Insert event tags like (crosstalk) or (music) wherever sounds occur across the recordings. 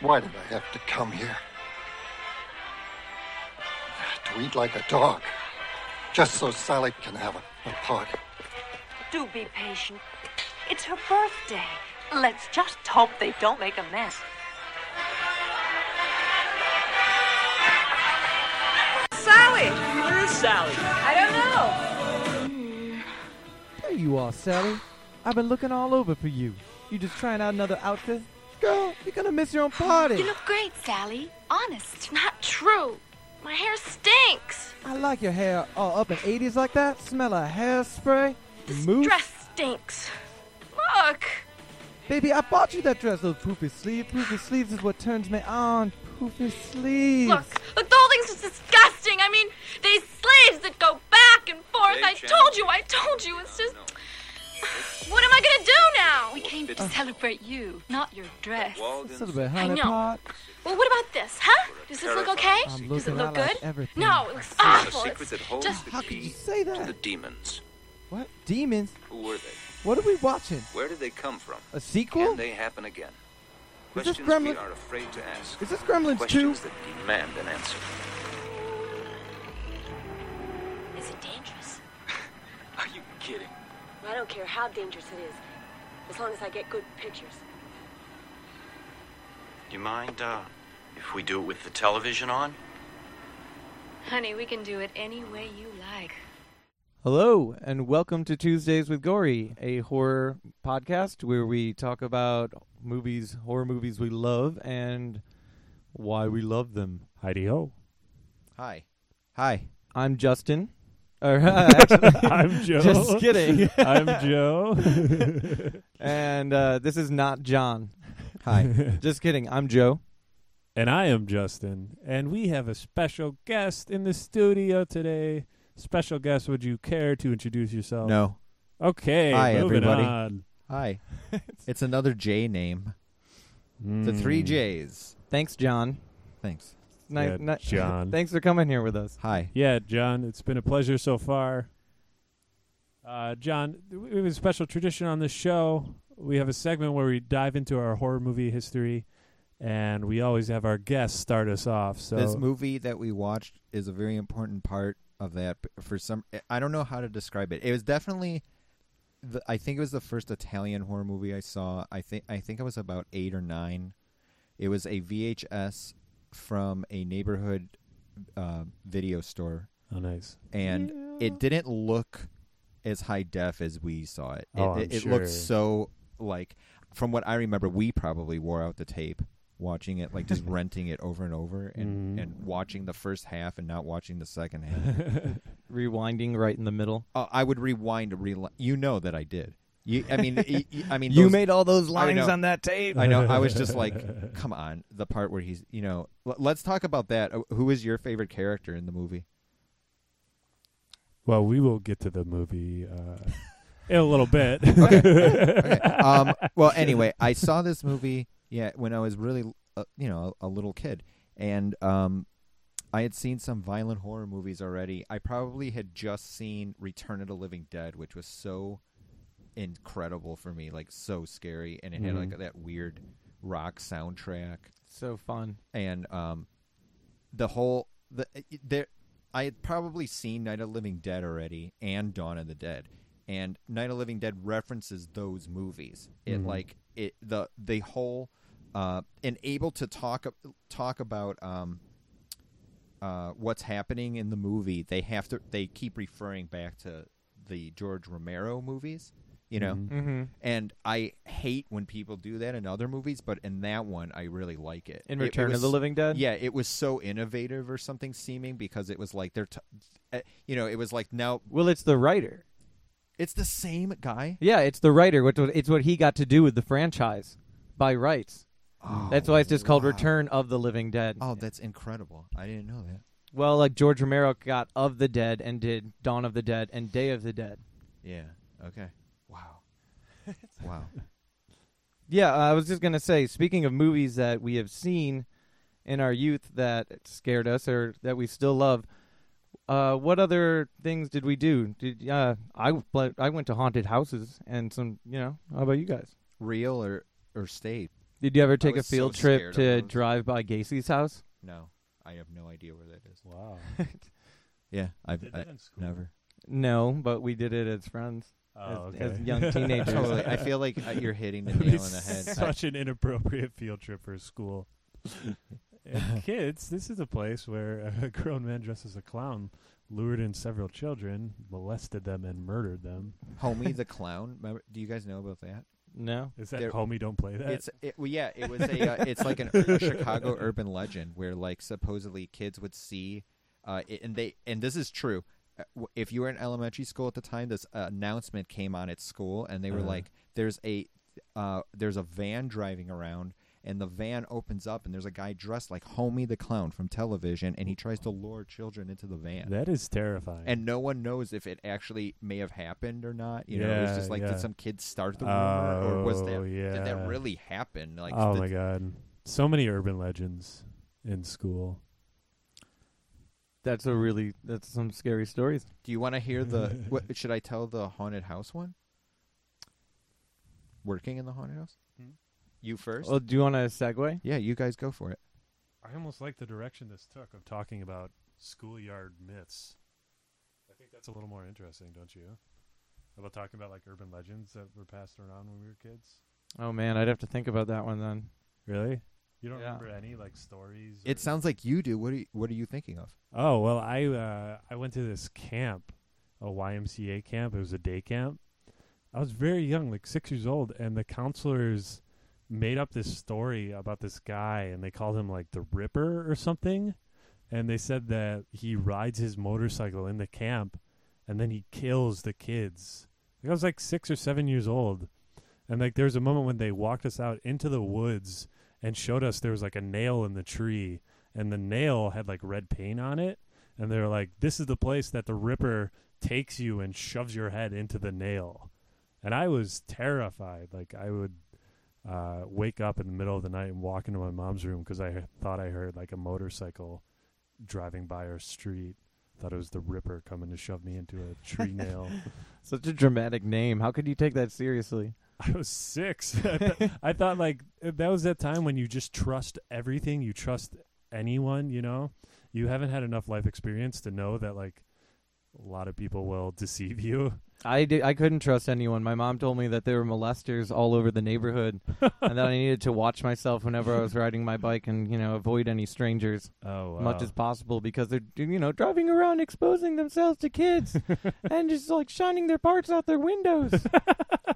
Why did I have to come here? To eat like a dog. Just so Sally can have a, a party. Do be patient. It's her birthday. Let's just hope they don't make a mess. Sally! Where is Sally? I don't know. There you are, Sally. I've been looking all over for you. You just trying out another outfit? Girl, you're gonna miss your own party. You look great, Sally. Honest. It's not true. My hair stinks. I like your hair all up in 80s like that. Smell of hairspray. This Mousse. dress stinks. Look. Baby, I bought you that dress. Those poofy sleeves. Poofy sleeves is what turns me on. Poofy sleeves. Look. Look, the whole thing's just disgusting. I mean, these sleeves that go back and forth. Hey, I Jen. told you. I told you. It's just. What am I gonna do now? We came to oh. celebrate you, not your dress. It's a little bit I honey know. pot. Well, what about this, huh? Does this look okay? Does it look I like good? everything. No, it looks a awful. secret It's that holds just- the How could you key say to that? the demons. What? Demons? Who were they? What are we watching? Where did they come from? A sequel? Can they happen again? Is this Questions we Gremlin- are afraid to ask. Is this Gremlins 2? Questions that demand an answer. Is it dangerous? Are you kidding? I don't care how dangerous it is, as long as I get good pictures. Do you mind uh, if we do it with the television on? Honey, we can do it any way you like. Hello, and welcome to Tuesdays with Gory, a horror podcast where we talk about movies, horror movies we love, and why we love them. Heidi ho. Hi. Hi. I'm Justin. Or, actually, (laughs) (laughs) I'm (laughs) Joe. Just kidding. I'm Joe. and uh, this is not John. Hi. Just kidding. I'm Joe. and I am Justin. And we have a special guest in the studio today. Special guest, would you care to introduce yourself? No. Okay. Hi, everybody. on. Hi. it's another J name. The Mm. three J's. Thanks, John. Thanks. Ni- Yeah, ni- (laughs) John. Thanks for coming here with us. Hi. Yeah, John, it's been a pleasure so far. Uh, John, we have a special tradition on this show. We have a segment where we dive into our horror movie history, and we always have our guests start us off. So This movie that we watched is a very important part of that. For some, I don't know how to describe it. It was definitely, the, I think it was the first Italian horror movie I saw. I think I think I was about eight or nine. It was a VHS from a neighborhood uh, video store, oh, nice. and it didn't look as high def as we saw it. It, Oh, I'm it, it sure. looked so like, from what I remember, we probably wore out the tape watching it, like just (laughs) renting it over and over, and Mhm. and watching the first half and not watching the second (laughs) half. Rewinding right in the middle. uh, I would rewind, rel- you know that I did. You, I mean, y- y- I mean, You those- made all those I lines know. on that tape. I know. I was just (laughs) like, come on, the part where he's, you know, l- let's talk about that. Uh, Who is your favorite character in the movie? Well, we will get to the movie uh, in a little bit. (laughs) Okay. (laughs) Um, well, anyway, I saw this movie, yeah, when I was really, uh, you know, a, a little kid, and um, I had seen some violent horror movies already. I probably had just seen Return of the Living Dead, which was so incredible for me, like so scary, and it had like that weird rock soundtrack. So fun. and um, the whole the there, I had probably seen Night of the Living Dead already and Dawn of the Dead, and Night of the Living Dead references those movies. It Mhm. like it the the whole uh, and able to talk talk about um. Uh, what's happening in the movie? They have to. They keep referring back to the George Romero movies, you know. Mhm. Mm-hmm. And I hate when people do that in other movies, but in that one, I really like it. In It- it Return of the Living Dead? Yeah, it was so innovative or something seeming because it was like they're, t- uh, you know, it was like now Well, it's the writer. it's the same guy. Yeah, it's the writer. What It's what he got to do with the franchise by rights. That's why it's just called. Return of the Living Dead. Oh, that's incredible! I didn't know that. Well, like George Romero got Of the Dead and did Dawn of the Dead and Day of the Dead. Yeah. Okay. Wow. (laughs) wow. Yeah, I was just gonna say. Speaking of movies that we have seen in our youth that scared us or that we still love, uh, what other things did we do? Did uh, I pla- I went to haunted houses and some. You know, how about you guys? Real or or state? Did you ever take a was so field trip scared of to those. drive by Gacy's house? No, I have no idea where that is. Wow. (laughs) Yeah, I've Did I, in school? never. No, but we did it as friends. Oh, as, okay. as young (laughs) teenagers. Totally. I feel like uh, you're hitting the (laughs) nail was on the head. Such an inappropriate field trip for school. (laughs) and kids, this is a place where a grown man dressed as a clown lured in several children, molested them, and murdered them. Homie the clown. Remember, do you guys know about that? no. Is that There- homie? Don't play that. It's it, well, yeah. It was a. Uh, it's like an, a Chicago urban legend where like supposedly kids would see, uh, it, and they and this is true. If you were in elementary school at the time, this uh, announcement came on at school, and they were Uh-huh. like, "There's a, uh, there's a van driving around." And the van opens up, and there's a guy dressed like Homie the Clown from television, and he tries to lure children into the van. that is terrifying. and no one knows if it actually may have happened or not. You know, it's Yeah, just like yeah. did some kid start the rumor, or was that Oh, did that really happen? Like, oh my god, so many urban legends in school. That's a really that's some scary stories. Do you want to hear the? (laughs) what, should I tell the haunted house one? Working in the haunted house. Hmm? You first. Well, do you want to segue? yeah, you guys go for it. I almost like the direction this took of talking about schoolyard myths. I think that's a little more interesting, don't you? About talking about like urban legends that were passed around when we were kids. Oh man, I'd have to think about that one then. Really? You don't Yeah. remember any like stories? It or- sounds like you do. What are you, What are you thinking of? Oh well, I uh, I went to this camp, a YMCA camp. It was a day camp. I was very young, like six years old, and the counselors made up this story about this guy, and they called him like the Ripper or something. And they said that he rides his motorcycle in the camp, and then he kills the kids. Like, I was like six or seven years old, and like there was a moment when they walked us out into the woods and showed us there was like a nail in the tree, and the nail had like red paint on it and they're like this is the place that the ripper takes you and shoves your head into the nail and i was terrified like i would uh, wake up in the middle of the night and walk into my mom's room because i thought i heard like a motorcycle driving by our street thought it was the ripper coming to shove me into a tree nail (laughs) Such a dramatic name. How could you take that seriously? (laughs) I was six. (laughs) I, thought like that was that time when you just trust everything. You trust anyone. You know, you haven't had enough life experience to know that like a lot of people will deceive you. I did, I couldn't trust anyone. My mom told me that there were molesters all over the neighborhood, (laughs) and that I needed to watch myself whenever I was riding my bike and you know avoid any strangers (laughs) Oh, wow. much as possible because they're you know driving around exposing themselves to kids (laughs) and just like shining their parts out their windows.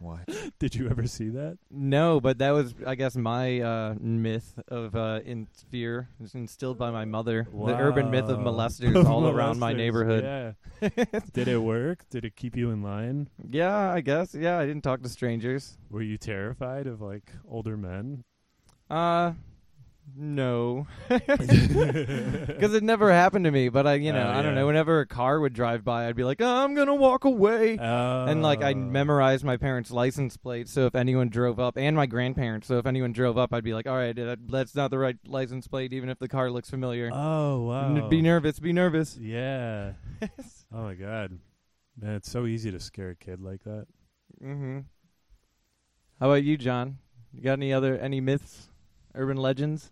What? Did you ever see that? no, but that was I guess my uh, myth of uh, in fear instilled by my mother. The urban myth of molesters all around my neighborhood. Yeah. Did it work? Did it keep you in line? Yeah, I guess. Yeah, I didn't talk to strangers. Were you terrified of like older men? Uh, no, (laughs) (laughs) because it never happened to me. But I, you know, Oh, I don't yeah. know. Whenever a car would drive by, I'd be like, oh, "I'm gonna walk away," and like I Oh. memorized my parents' license plate. So if anyone drove up, and my grandparents, so if anyone drove up, I'd be like, "All right, that's not the right license plate, even if the car looks familiar." Oh wow! Be nervous. Be nervous. Yeah. (laughs) oh my god, man, it's so easy to scare a kid like that. mm-hmm. How about you, John? You got any other any myths, urban legends?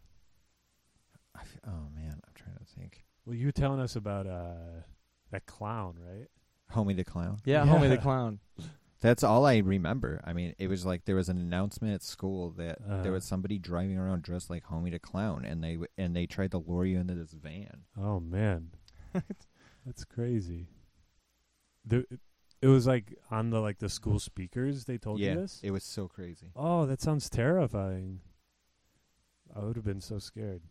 I f- oh man, I'm trying to think. Well, you were telling us about uh that clown, right? Homie the clown. Yeah, homie the (laughs) clown. That's all I remember. I mean, it was like there was an announcement at school that Uh. there was somebody driving around dressed like Homie the Clown, and they w- and they tried to lure you into this van. Oh man, (laughs) that's crazy. The, it was like on the like the school speakers. They told yeah, you this. it was so crazy. oh, that sounds terrifying. I would have been so scared.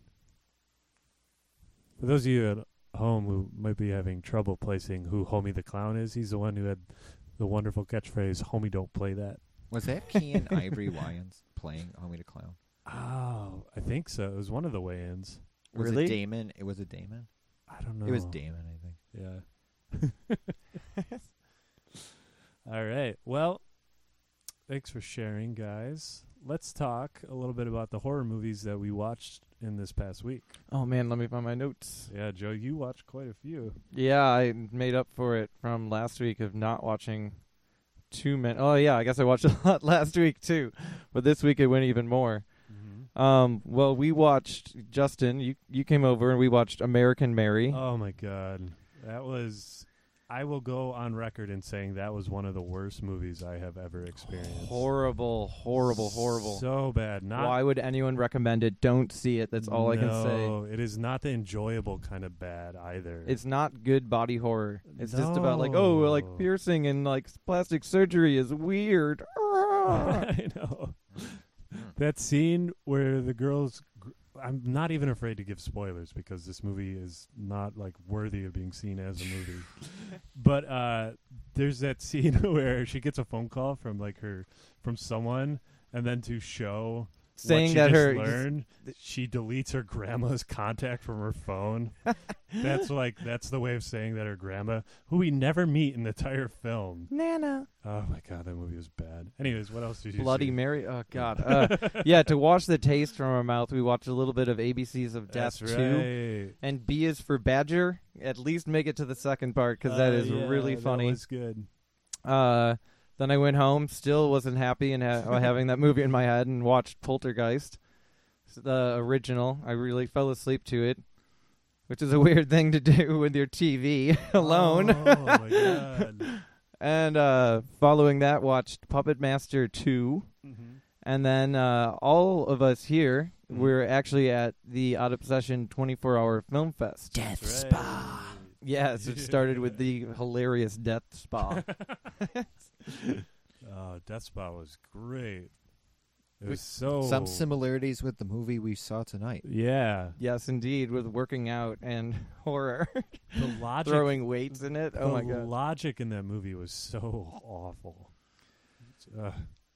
For those of you at home who might be having trouble placing who Homie the Clown is, he's the one who had the wonderful catchphrase "Homie, don't play that." Was that (laughs) Keenen Ivory Wayans playing Homie the Clown? Oh, I think so. It was one of the Wayans. Was Really? it Damon? It was a Damon. I don't know. It was Damon, I think. Yeah. (laughs) All right. Well, thanks for sharing, guys. Let's talk a little bit about the horror movies that we watched in this past week. Oh man, let me find my notes. Yeah, Joe, you watched quite a few. Yeah, I made up for it from last week of not watching too many. Oh yeah, I guess I watched (laughs) a lot last week too, but this week it went even more. Mm-hmm. Um, well, we watched Justin. You you came over and we watched American Mary. Oh my god, that was. I will go on record in saying that was one of the worst movies I have ever experienced. horrible, horrible, horrible. So bad. Not Why would anyone recommend it? Don't see it. That's all I can say. No, it is not the enjoyable kind of bad either. It's not good body horror. It's just about like, oh, like piercing and like plastic surgery is weird. (laughs) I know. (laughs) that scene where the girls. I'm not even afraid to give spoilers because this movie is not like worthy of being seen as a movie. (laughs) but uh, there's that scene (laughs) where she gets a phone call from like her from someone, and then to show Saying that her- learned, she deletes her grandma's contact from her phone. (laughs) that's like that's the way of saying that her grandma, who we never meet in the entire film. Nana. Oh my god, that movie was bad. Anyways, what else did you Bloody see? Mary. Oh (laughs) God. Uh, yeah, to wash the taste from our mouth, we watched a little bit of ABCs of Death That's too. right. And B is for Badger. At least make it to the second part because that Uh, is yeah, really that funny. was good. Uh, then I went home, still wasn't happy and ha- having that movie in my head, and watched Poltergeist, S- the original. I really fell asleep to it, which is a (laughs) weird thing to do (laughs) with your TV (laughs) alone. Oh my god. and uh, following that, watched Puppet Master 2 Mm-hmm. and then uh, all of us here Mhm. we're actually at the Out Obsession 24-hour film fest. Death That's Spa. Yes, it started with the hilarious Death Spa. Oh, Death Spa was great. It was so Some similarities with the movie we saw tonight. Yeah, yes, indeed, with working out and (laughs) horror. the logic, throwing weights in it. Oh the my god! The logic in that movie was so awful. Uh,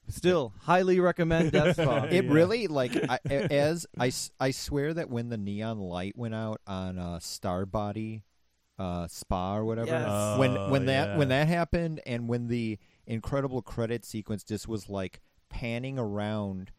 Still, highly recommend Death (laughs) Spa. It Yeah. really like I, a- as I, s- I swear that when the neon light went out on uh, Star Body uh, Spa or whatever, Yes. when Oh, when that when that happened and when the incredible credit sequence just was like panning around,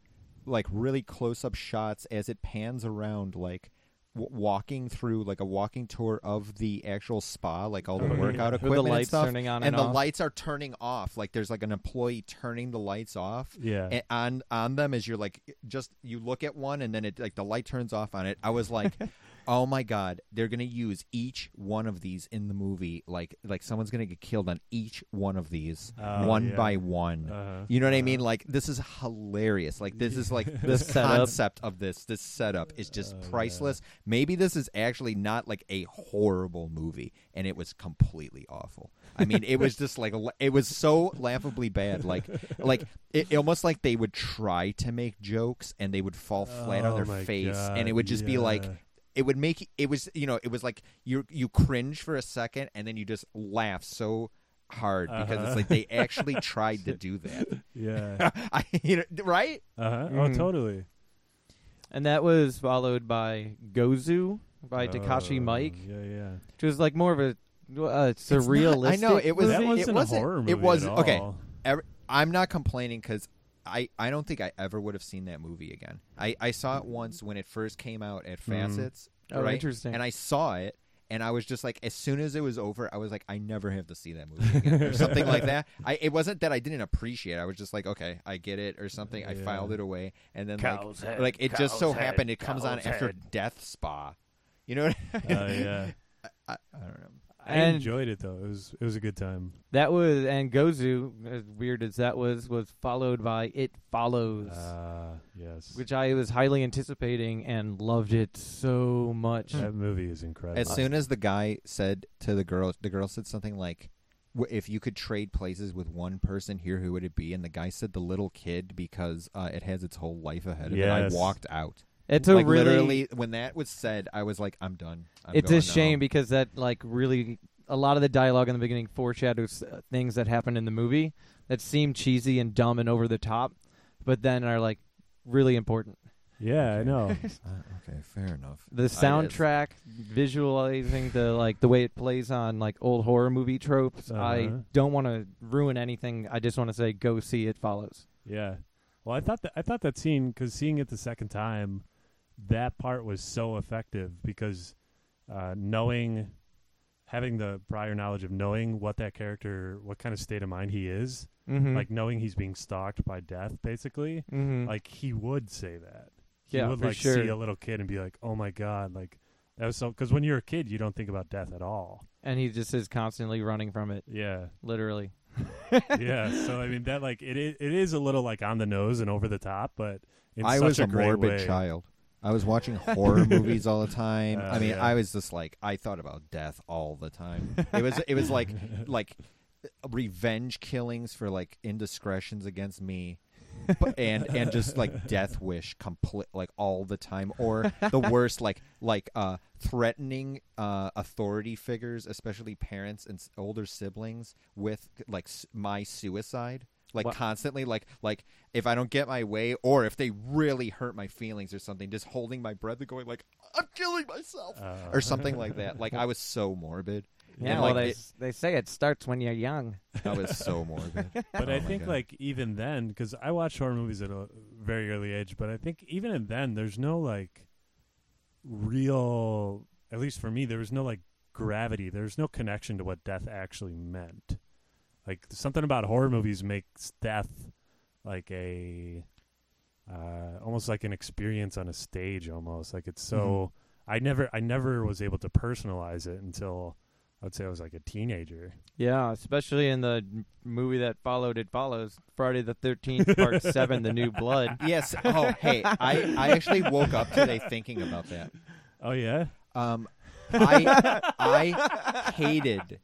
like really close up shots as it pans around, like. W- walking through like a walking tour of the actual spa, like all the Oh, yeah. workout With the equipment and stuff, turning on and and the off. lights are turning off. Like there's like an employee turning the lights off, yeah, a- on on them as you're like just you look at one and then it like the light turns off on it. I was like, (laughs) oh my god, they're gonna use each one of these in the movie. Like like someone's gonna get killed on each one of these, Oh, one yeah. by one. Uh-huh. You know what I mean? Like this is hilarious. Like this is like (laughs) this concept of this this setup is just Oh, priceless. Maybe this is actually not like a horrible movie, and it was completely awful. I mean, it was just like it was so laughably bad. Like like it, almost like they would try to make jokes and they would fall flat on Oh their my face, and it would just be like yeah. It would make it was you know it was like you you cringe for a second and then you just laugh so hard because Uh-huh. it's like they (laughs) actually tried to do that. yeah, (laughs) I you know, right? uh-huh. Mhm. oh totally. and that was followed by Gozu by Takashi Oh, Miike, Yeah, yeah. which was like more of a uh, It's not- surrealistic. I know it was. That it wasn't a wasn't horror It was at okay. Every, I'm not complaining because I, I don't think I ever would have seen that movie again. I, I saw it once when it first came out at mm-hmm. Facets. Oh, right? interesting. And I saw it, and I was just like, as soon as it was over, I was like, I never have to see that movie again, or something like that. (laughs) I it wasn't that I didn't appreciate. it. I was just like, okay, I get it, or something. I filed it away, and then Cow's like, head, like it just so head, happened it comes on cow's after. Death Spa. You know? What I, Oh yeah. (laughs) I, I don't know. I And- enjoyed it though. It was it was a good time. that was and Gozu, as weird as that was, was followed by It Follows, Uh, yes. which I was highly anticipating and loved it so much. that movie is incredible. As soon as the guy said to the girl, the girl said something like, "W- "If you could trade places with one person here, who would it be?" And the guy said, "The little kid, because uh, it has its whole life ahead of Yes. it." I walked out. It's a like really literally when that was said, I was like, "I'm done." I'm it's going a shame home." because that like really a lot of the dialogue in the beginning foreshadows uh, things that happen in the movie that seem cheesy and dumb and over the top, but then are like really important. yeah, I know. (laughs) Uh, okay, fair enough. The soundtrack, visualizing the like the way it plays on like old horror movie tropes. I Uh-huh. don't want to ruin anything. I just want to say go see it follows. yeah. Well, I thought that I thought that scene because seeing it the second time, that part was so effective because uh, knowing, having the prior knowledge of knowing what that character, what kind of state of mind he is, Mm-hmm. like knowing he's being stalked by death, basically. mm-hmm. Like he would say that. Yeah, you would for like sure. see a little kid and be like, "Oh my god!" Like that was so because when you're a kid, you don't think about death at all. and he just is constantly running from it, Yeah, literally. (laughs) yeah. So I mean, that like it is, it is a little like on the nose and over the top, but in I such was a, a, great morbid way. child. I was watching horror (laughs) movies all the time. Uh, I mean, yeah. I was just like I thought about death all the time. It was it was like (laughs) like revenge killings for like indiscretions against me. (laughs) but, and and just like death wish complete like all the time or the worst like like uh threatening uh authority figures especially parents and older siblings with like my suicide like Wha- constantly like like if i don't get my way or if they really hurt my feelings or something just holding my breath and going like i'm killing myself Uh, or something like that like i was so morbid Yeah, And, well, like, they it- they say it starts when you're young. i was so morbid (laughs) But Oh I think God. like even then, because I watched horror movies at a very early age, but I think even then, there's no like real, at least for me, there was no like gravity. There's no connection to what death actually meant. Like something about horror movies makes death like a uh, almost like an experience on a stage, almost like it's so. I never, I never was able to personalize it until I would say I was like a teenager. Yeah, especially in the m- movie that followed. It follows Friday the Thirteenth Part (laughs) Seven: The New Blood. yes oh hey i i actually woke up today thinking about that Oh yeah, Um, (laughs) I I hated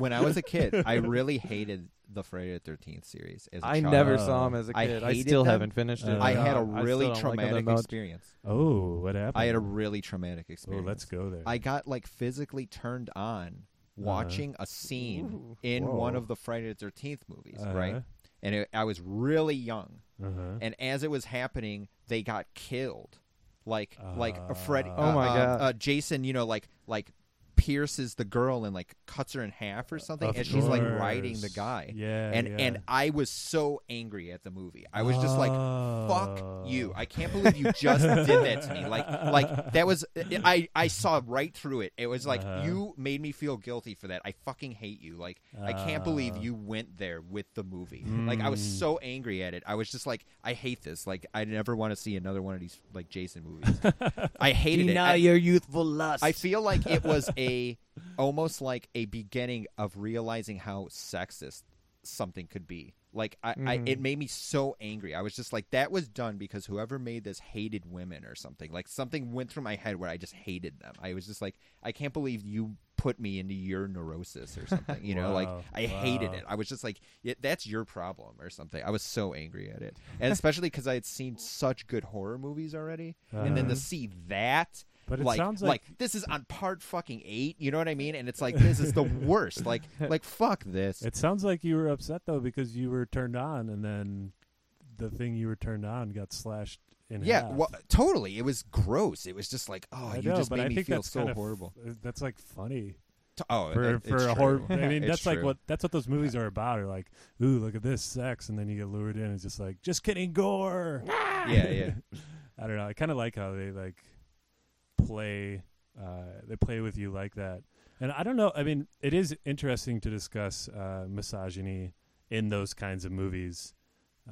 when I was a kid. I really hated the Friday the Thirteenth series. As a I child. never saw him as a I kid. I, hated still them. haven't finished it. Uh, I had a I really still don't like them traumatic that much. experience. Oh, what happened? I had a really traumatic experience. Oh, experience. let's go there. I got like physically turned on watching a scene Ooh. in Whoa. one of the Friday the Thirteenth movies, right? Uh-huh. And it, I was really young, Uh-huh. and as it was happening, they got killed. Like like a Freddy. Oh uh, my uh, God. Uh, Jason, you know, like like pierces the girl and like cuts her in half or something, Of and she's like riding the guy. Yeah, and yeah. and I was so angry at the movie. I was just like, "Fuck you! I can't believe you just (laughs) did that to me." Like like that was I I saw right through it. It was like Uh-huh. you made me feel guilty for that. I fucking hate you. Like I can't believe Ah. you went there with the movie. Like I was Mm. so angry at it. I was just like, I hate this. Like I never want to see another one of these like Jason movies. (laughs) I hated it. I- your youthful lust. I feel like it was a almost like a beginning of realizing how sexist something could be. Like I, I Mhm. it made me so angry. I was just like that was done because whoever made this hated women or something. Like something went through my head where I just hated them. I was just like I can't believe you put me into your neurosis or something. You know, like (laughs) Wow. I hated it. I was just like yeah, that's your problem or something. I was so angry at it. And especially cuz I had seen such good horror movies already. And then to Uh-huh. see that But it like, sounds like like- this is on part fucking eight. You know what I mean? And it's like this is the (laughs) worst. Like like fuck this. It sounds like you were upset though because you were turned on, and then the thing you were turned on got slashed in yeah, half. well, totally. It was gross. It was just like, oh, I you know, just made I me feel so kind of horrible. Uh, that's like funny Oh, for it- for a horror. (laughs) I mean, that's like what that's what those movies are about. Are like, ooh, look at this sex, and then you get lured in. It's just like, just kidding, gore. Yeah, yeah. (laughs) I don't know. I kind of like how they like play. Uh, they play with you like that, and I don't know. I mean, it is interesting to discuss uh, misogyny in those kinds of movies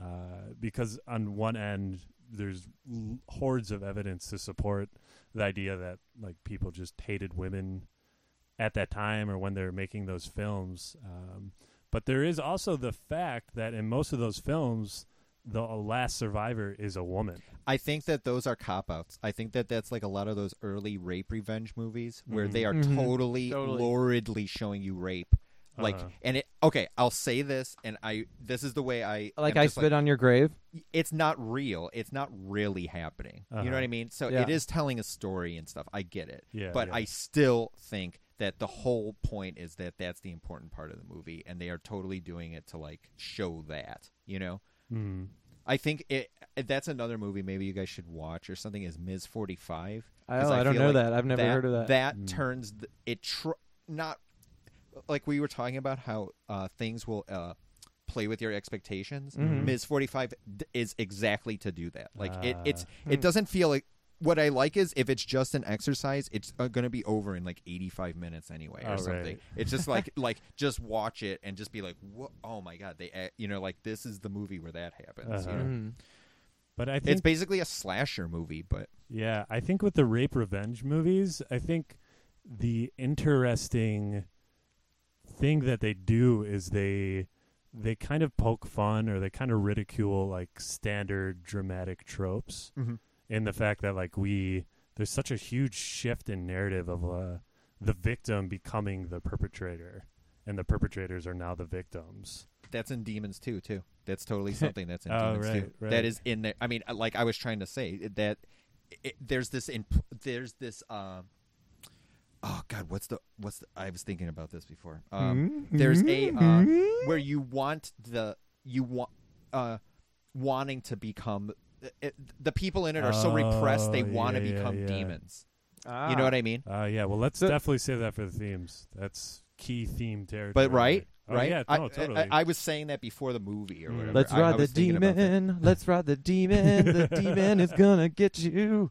uh, because on one end there's l- hordes of evidence to support the idea that like people just hated women at that time or when they're making those films. Um, but there is also the fact that in most of those films, the last survivor is a woman. I think that those are cop outs. I think that that's like a lot of those early rape revenge movies where Mhm. they are Mhm. totally, Totally. luridly showing you rape. Like, Uh-huh. and it okay. I'll say this, and I this is the way I like I just spit on your grave. it's not real. It's not really happening. You know Uh-huh. what I mean? So Yeah. it is telling a story and stuff. I get it. Yeah, but yeah. I still think that the whole point is that that's the important part of the movie, and they are totally doing it to like show that. You know. Mm. I think it. That's another movie maybe you guys should watch or something. Is Ms. Forty Five? I, I don't know that. I've never heard of that. That Mm. turns the, it tr- not like we were talking about how uh, things will uh, play with your expectations. Mhm. Ms. Forty Five d- is exactly to do that. Like it, it's Ah. it doesn't feel like. What I like is if it's just an exercise, it's uh, going to be over in like 85 minutes anyway or Oh, something. right. It's just like (laughs) like just watch it and just be like, "Wha- "Oh my god, they act- you know like this is the movie where that happens." Uh-huh. know? Mhm. But I think It's basically a slasher movie, but Yeah, I think with the rape revenge movies, I think the interesting thing that they do is they they kind of poke fun or they kind of ridicule like standard dramatic tropes Mhm. In the fact that like we there's such a huge shift in narrative of uh, the victim becoming the perpetrator and the perpetrators are now the victims. that's in Demons too. Too. That's totally (laughs) something that's in Oh, Demons right, too. right. That is in there. I mean, uh, like I was trying to say that it, there's this in there's this. Um, oh God, what's the what's the, I was thinking about this before. Um, Mhm. There's a uh, Mhm. where you want the you want uh wanting to become. It, the people in it are so repressed they Oh, want to yeah, yeah, become yeah. demons. Ah. You know what I mean? Uh, yeah, well, let's So- definitely save that for the themes. That's key theme territory. But right, Oh, right. Yeah, I, no, I- totally. I, I was saying that before the movie or Mm. whatever. Let's I- I ride the was thinking about that. demon. Let's ride the demon. The (laughs) demon is gonna get you.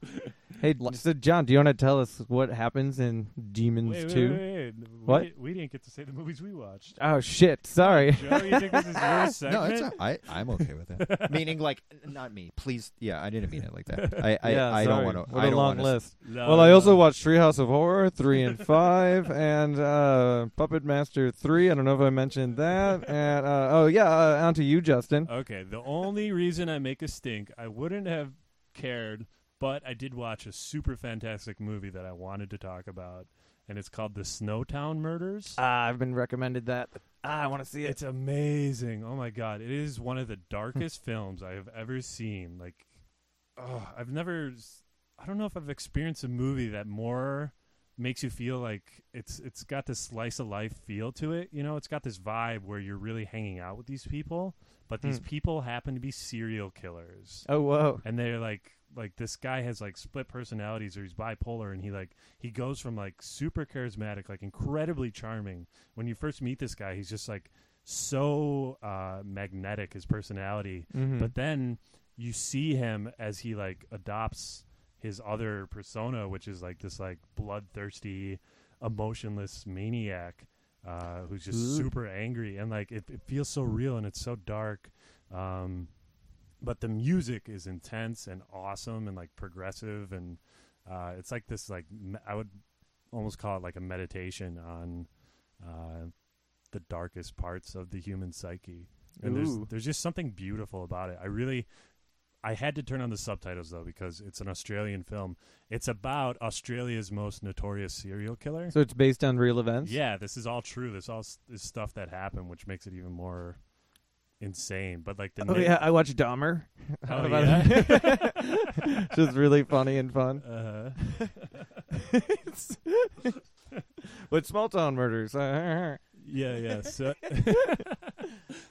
Hey, so John, do you want to tell us what happens in Demons wait, wait, Two? wait, wait. We What? di- We, didn't get to say the movies we watched. Oh shit! Sorry. Joe, you think this is your (laughs) segment? No, it's not, I I'm okay with it. (laughs) Meaning like not me. Please, yeah, I didn't mean it like that. I I, yeah, I don't want to. What I a long wanna, list. No, well, I also no. watched Treehouse of Horror three and five, (laughs) and uh, Puppet Master three. I don't know if I mentioned that. And uh, oh yeah, uh, on to you, Justin. Okay, the only reason I make a stink, I wouldn't have cared, but I did watch a super fantastic movie that I wanted to talk about, and it's called The Snowtown Murders. Ah, I've been recommended that. Ah, I want to see it. It's amazing. Oh my god, it is one of the darkest films I have ever seen. Like, oh, I've never. I don't know if I've experienced a movie that more makes you feel like it's it's got this slice of life feel to it. You know, it's got this vibe where you're really hanging out with these people, but these Hmm. people happen to be serial killers Oh whoa. and they're like like this guy has like split personalities or he's bipolar and he like he goes from like super charismatic like incredibly charming when you first meet this guy he's just like so uh magnetic his personality Mhm. but then you see him as he like adopts his other persona which is like this like bloodthirsty emotionless maniac uh who's just Ooh. super angry and like it, it feels so real and it's so dark um but the music is intense and awesome and like progressive and uh, it's like this like me- I would almost call it like a meditation on uh, the darkest parts of the human psyche. And there's there's just something beautiful about it. I really I had to turn on the subtitles though because it's an Australian film. It's about Australia's most notorious serial killer. So it's based on real events. yeah, this is all true. This all s- is stuff that happened, which makes it even more insane. But like the Oh na- yeah, I watched Dahmer. (laughs) Oh, About yeah? (laughs) it. Just really funny and fun. Uh-huh. (laughs) but small town murders. yeah, yeah. So,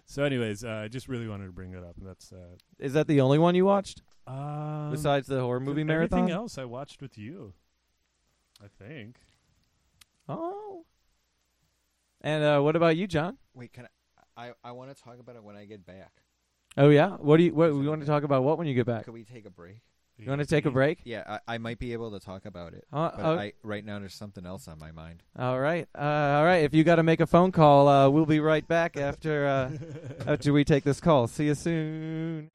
so anyways, uh, I just really wanted to bring that up. And that's uh, Is that the only one you watched um, besides the horror movie marathon? Everything else I watched with you, I think. Oh. And uh, what about you, John? Wait, can I? I, I want to talk about it when I get back. Oh yeah. What do you? What we want to talk about? What when you get back? Could we take a break? You want to take a break? Yeah, I, I might be able to talk about it. Uh, but oh. I, right now, there's something else on my mind. All right. Uh, all right. If you got to make a phone call, uh, we'll be right back after uh, (laughs) after we take this call. See you soon.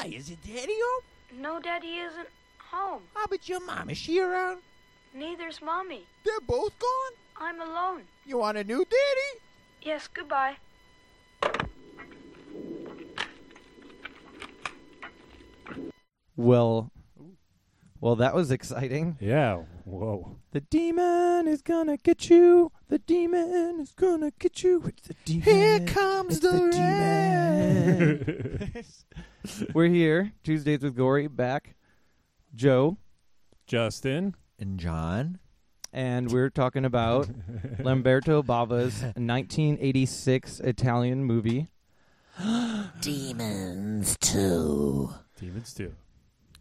Hi, is it Daddy home? No, Daddy isn't home. How about your mom? Is she around? Neither's Mommy. They're both gone? I'm alone. You want a new daddy? Yes, goodbye. Well, well, that was exciting. Yeah. Whoa. The demon is gonna get you. The demon is gonna get you. It's the demon. Here comes It's the demon. (laughs) We're here. Tuesdays with Gory back. Joe Justin. And John? and we're talking about (laughs) Lamberto Bava's 1986 Italian movie. (gasps) Demons 2. Demons too.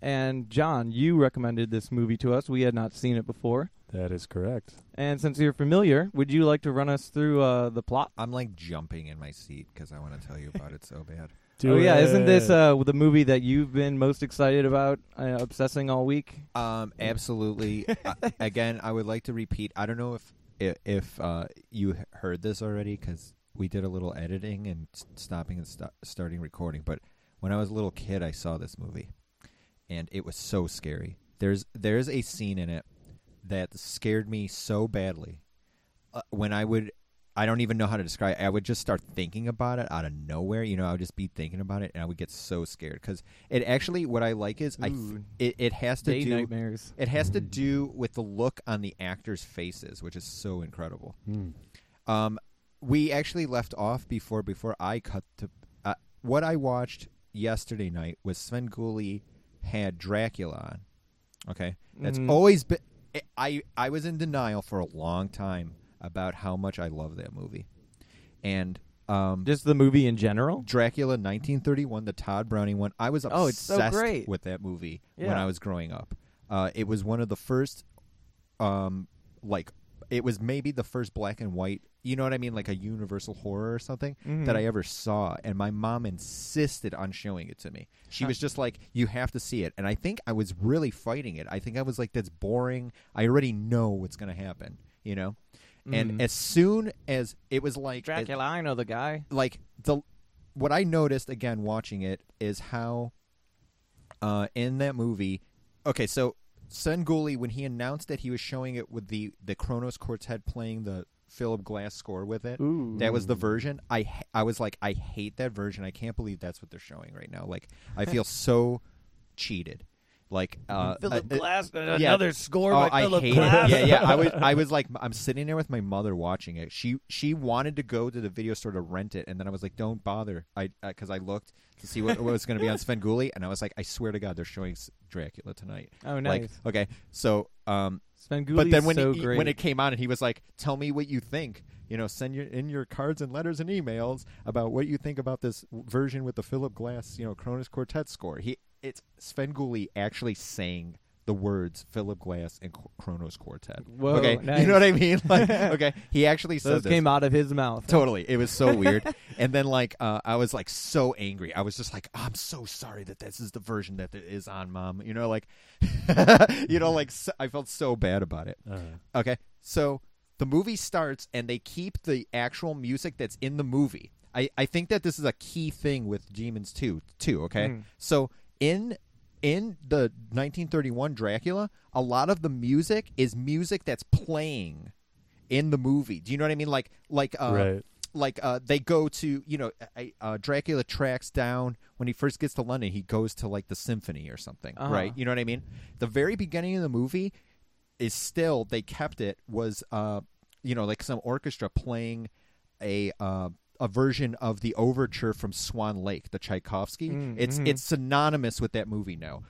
And John, you recommended this movie to us. We had not seen it before. That is correct. And since you're familiar, would you like to run us through uh, the plot? I'm like jumping in my seat because I want to tell you about it so bad. (laughs) Do oh yeah, isn't this uh, the movie that you've been most excited about, uh, obsessing all week? Um, absolutely. (laughs) uh, again, I would like to repeat. I don't know if if, if uh, you heard this already because we did a little editing and stopping and st- starting recording. But when I was a little kid, I saw this movie, and it was so scary. There's there's a scene in it that scared me so badly. Uh, when I would, I don't even know how to describe. it. I would just start thinking about it out of nowhere. You know, I would just be thinking about it, and I would get so scared because it actually. What I like is I. Th- it, it has to Day do nightmares. it has to (laughs) do with the look on the actors' faces, which is so incredible. Hmm. Um, we actually left off before before I cut to uh, what I watched yesterday night was Svengoolie had Dracula on. Okay, that's Mhm. always been. I I was in denial for a long time about how much I love that movie, and um, Just the movie in general. Dracula 1931, the Tod Browning one. I was obsessed Oh, it's so great. with that movie when I was growing up. Uh, it was one of the first, um, like it was maybe the first black and white. You know what I mean, like a universal horror or something Mhm. that I ever saw. And my mom insisted on showing it to me. She was just like, "You have to see it." And I think I was really fighting it. I think I was like, "That's boring. I already know what's going to happen." You know. And Mhm. as soon as it was like Dracula, I know the guy. like the what I noticed again watching it is how uh in that movie okay so Svengoolie when he announced that he was showing it with the the Kronos Quartet playing the Philip Glass score with it Ooh. that was the version I I was like I hate that version I can't believe that's what they're showing right now like I feel (laughs) so cheated like uh Philip uh, Glass, yeah. another score oh, by I Philip Glass. It. Yeah, yeah. I was, (laughs) I was like, I'm sitting there with my mother watching it. She, she wanted to go to the video store to rent it, and then I was like, don't bother. I, because I looked to see what, what was going to be on (laughs) Svengoolie, and I was like, I swear to God, they're showing Dracula tonight. Oh, Like, nice. okay, so, um, Sven but then when so he, when it came out, and he was like, tell me what you think. You know, send your in your cards and letters and emails about what you think about this version with the Philip Glass, you know, Kronos Quartet score. He, it's Svengoolie actually saying the words Philip Glass and Kronos Quartet. Whoa, okay, nice. you know what I mean? (laughs) Like, okay, he actually said Those this. came out of his mouth. Totally, it was so (laughs) weird. and then like, uh, I was like so angry. I was just like, I'm so sorry that this is the version that is on, Mom. You know, like, (laughs) you know, like so, I felt so bad about it. Uh-huh. Okay, so the movie starts and they keep the actual music that's in the movie. I, I think that this is a key thing with Demons 2 too, okay? Mm. So in in the 1931 Dracula, a lot of the music is music that's playing in the movie. Do you know what I mean? Like like uh Right. like uh they go to, you know, uh Dracula tracks down when he first gets to London, he goes to like the symphony or something, Uh-huh. right? You know what I mean? The very beginning of the movie is still they kept it was uh you know like some orchestra playing a uh a version of the overture from Swan Lake, the Tchaikovsky. Mm, it's mm-hmm. it's synonymous with that movie now.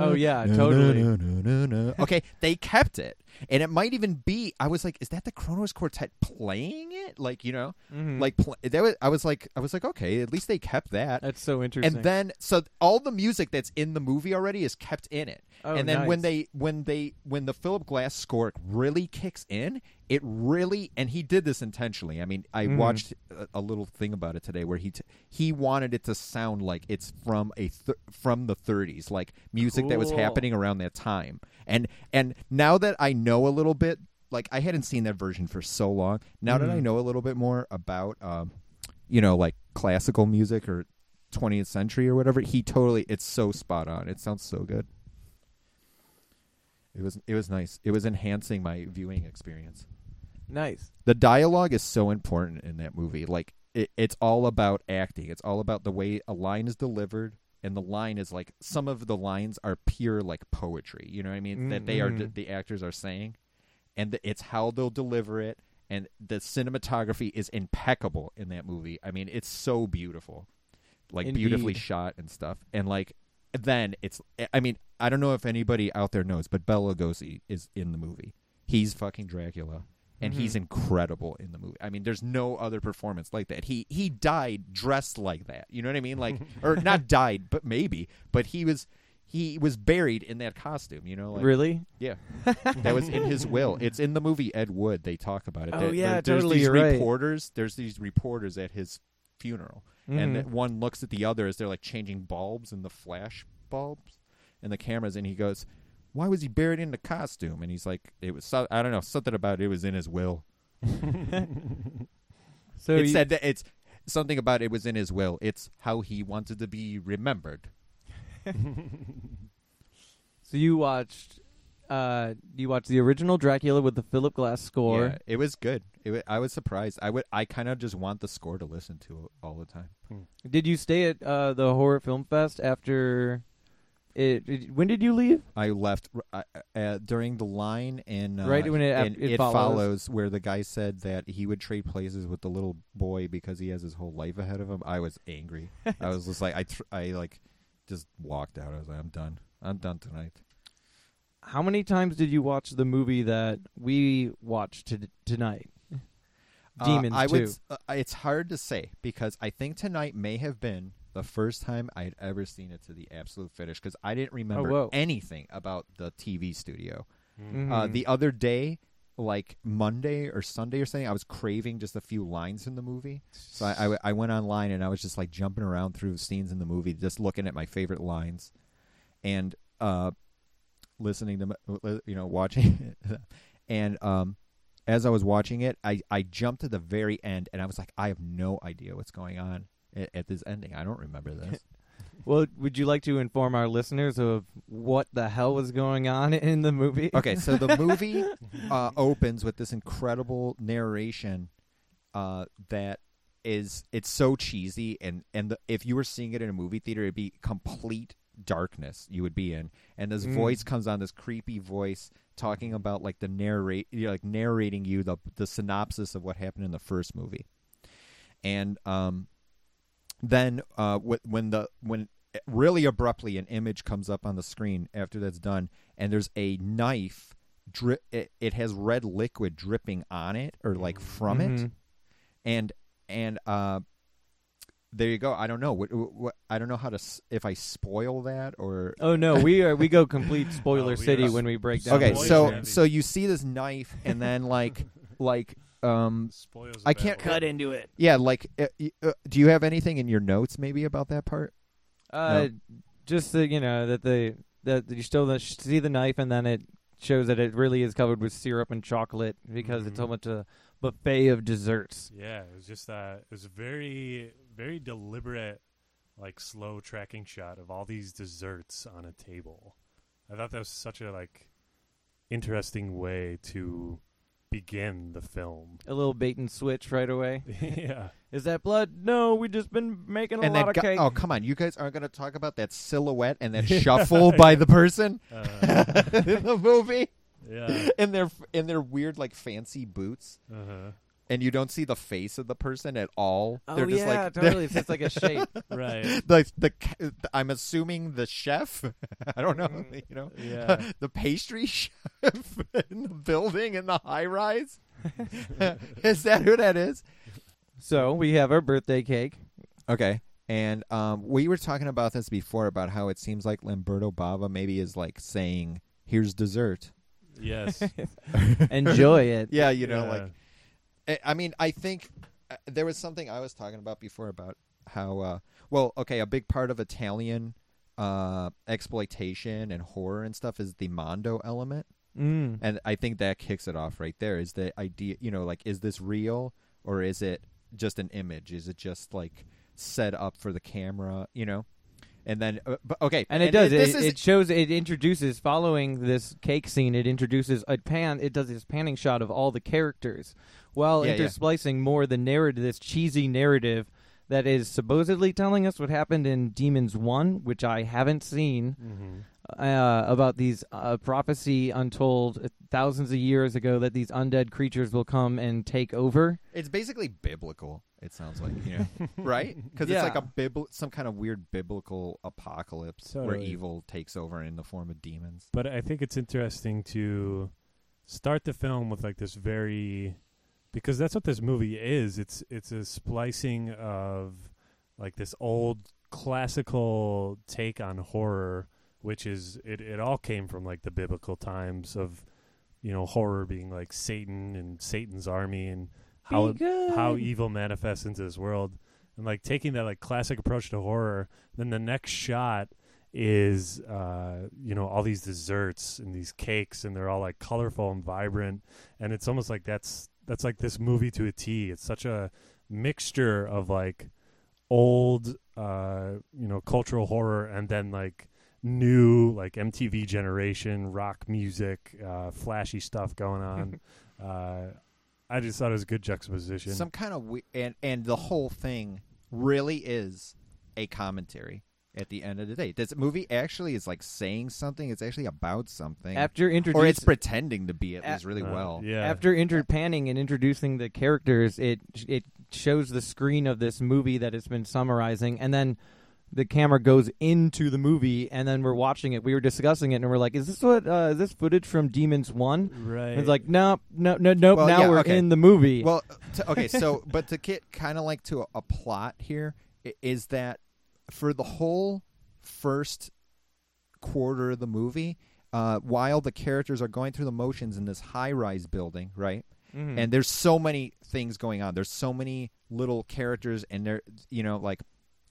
Oh yeah, totally. Okay, they kept it and it might even be. I was like, is that the Kronos Quartet playing it? Like you know, Mhm. like pl- that was. I was like, I was like, okay, at least they kept that. That's so interesting. And then, so all the music that's in the movie already is kept in it. Oh, and then when they when they when the Philip Glass score really kicks in, it really and he did this intentionally. I mean, I Mhm. watched a, a little thing about it today where he t- he wanted it to sound like it's from a th- from the 30s, like music that was happening around that time. And and now that I know a little bit, like I hadn't seen that version for so long. Now that I Mhm. know a little bit more about um you know, like classical music or 20th century or whatever, he totally it's so spot on. It sounds so good. It was it was nice. It was enhancing my viewing experience. Nice. The dialogue is so important in that movie. Like it, it's all about acting. It's all about the way a line is delivered and the line is like some of the lines are pure like poetry. You know what I mean? That they are Mhm. the actors are saying and the, it's how they'll deliver it and the cinematography is impeccable in that movie. I mean, it's so beautiful. Like beautifully shot and stuff. And like then it's I mean, I don't know if anybody out there knows, but Bela Lugosi is in the movie. He's fucking Dracula and he's Mhm. incredible in the movie. I mean, there's no other performance like that. He he died dressed like that. You know what I mean? Like (laughs) or not died, but maybe, but he was he was buried in that costume. You know, like, Really? Yeah, that was in his will. It's in the movie Ed Wood. They talk about it. Oh, There- yeah, there- there's totally, these you're right. reporters. There's these reporters at his funeral, and Mhm. that one looks at the other as they're like changing bulbs and the flash bulbs and the cameras, and he goes, "Why was he buried in the costume?" And he's like, "It was so, I don't know something about it was in his will." (laughs) So it you- said that it's something about it was in his will. It's how he wanted to be remembered. (laughs) So you watched, uh, you watched the original Dracula with the Philip Glass score. Yeah, it was good. It wa- I was surprised. I would. I kind of just want the score to listen to all the time. Did you stay at uh, the horror film fest after? It, it- when did you leave? I left uh, uh, during the line and uh, Right when it- in it it follows. follows. where the guy said that he would trade places with the little boy because he has his whole life ahead of him. I was angry. I was just like I tr- I like just walked out. I was like I'm done. I'm done tonight. How many times did you watch the movie that we watched to- tonight? Uh, Demons I would. too. s- Uh, it's hard to say because I think tonight may have been the first time I'd ever seen it to the absolute finish because I didn't remember whoa. anything about the TV studio. Uh, Mhm. the other day, like Monday or Sunday or something, I was craving just a few lines in the movie. So I I went online and I was just like jumping around through scenes in the movie, just looking at my favorite lines, and uh, listening to you know watching, (laughs) and um, as I was watching it, I I jumped to the very end and I was like, I have no idea what's going on at, at this ending. I don't remember this. (laughs) Well, would you like to inform our listeners of what the hell was going on in the movie? Okay, so the (laughs) movie uh, opens with this incredible narration uh, that is it's so cheesy and and the, if you were seeing it in a movie theater, it'd be complete darkness you would be in, and this Mm. voice comes on, this creepy voice talking about like the narrate, you know, like narrating you the the synopsis of what happened in the first movie, and um, then uh, when the when really abruptly an image comes up on the screen after that's done, and there's a knife. Drip. It, it has red liquid dripping on it, or like from it, Mhm. and and uh, there you go. I don't know what, what I don't know how to s- if I spoil that or Oh no, (laughs) we are we go complete spoiler Oh, city when we break down. okay so movie. so you see this knife and then like like um Spoils i a bad can't cut into it. yeah like uh, uh, do you have anything in your notes maybe about that part Uh, just the, you know that the that you still see the knife and then it shows that it really is covered with syrup and chocolate because it's so much a buffet of desserts. Yeah, it was just that. It was a very, very deliberate, like slow tracking shot of all these desserts on a table. I thought that was such a like interesting way to begin the film. A little bait and switch right away. (laughs) (laughs) yeah. Is that blood? No, we just been making a and lot that of guy, cake. oh come on you guys aren't going to talk about that silhouette and that (laughs) shuffle by the person Uh, in the movie Yeah. in their in their weird like fancy boots uh-huh. And you don't see the face of the person at all Oh, they're just yeah, like totally. It's just like a shape. (laughs) (laughs) Right. the, the the I'm assuming the chef. (laughs) I don't know. Mm, You know, Yeah. the pastry chef in the building in the high rise. is that who that is? So we have our birthday cake. Okay. And um, we were talking about this before about how it seems like Lamberto Bava maybe is like saying, "Here's dessert." Yes. Enjoy it. Yeah, you know, Yeah. like I- I mean, I think uh, there was something I was talking about before about how uh well, okay, a big part of Italian uh exploitation and horror and stuff is the mondo element. Mm. And I think that kicks it off right there. Is the idea, you know, like is this real or is it just an image? Is it just like set up for the camera, you know? And then uh, but okay, And it does. this It, is it shows. It introduces following this cake scene. It introduces a pan. It does this panning shot of all the characters, while Yeah, yeah. intersplicing more the narrative, this cheesy narrative that is supposedly telling us what happened in Demons One, which I haven't seen, Mm-hmm. uh, about these uh, prophecy untold thousands of years ago that these undead creatures will come and take over. It's basically biblical. It sounds like, you know, (laughs) right? Because it's like a bibl- some kind of weird biblical apocalypse where evil takes over in the form of demons. But I think it's interesting to start the film with like this very because that's what this movie is. It's it's a splicing of like this old classical take on horror which is it. It all came from like the biblical times of, you know, horror being like Satan and Satan's army and how how evil manifests into this world, and like taking that like classic approach to horror. Then the next shot is uh you know all these desserts and these cakes and they're all like colorful and vibrant and it's almost like that's that's like this movie to a T. It's such a mixture of like old uh you know cultural horror and then like new like MTV generation rock music uh flashy stuff going on. (laughs) Uh I just thought it was a good juxtaposition. Some kind of we- and and the whole thing really is a commentary at the end of the day. This movie actually is like saying something. It's actually about something. After or it's pretending to be at A- least really Uh, well. yeah After inter- panning and introducing the characters, it it shows the screen of this movie that it's been summarizing, and then the camera goes into the movie, and then we're watching it. We were discussing it, and we're like, "Is this what? Uh, is this footage from Demons One?" right And It's like, no, no, no, nope. Well, now yeah, we're okay. in the movie. Well, to, okay, so (laughs) but to get kind of like to a, a plot here is that for the whole first quarter of the movie, uh, while the characters are going through the motions in this high-rise building, right? Mhm. And there's so many things going on. There's so many little characters, and they're you know like,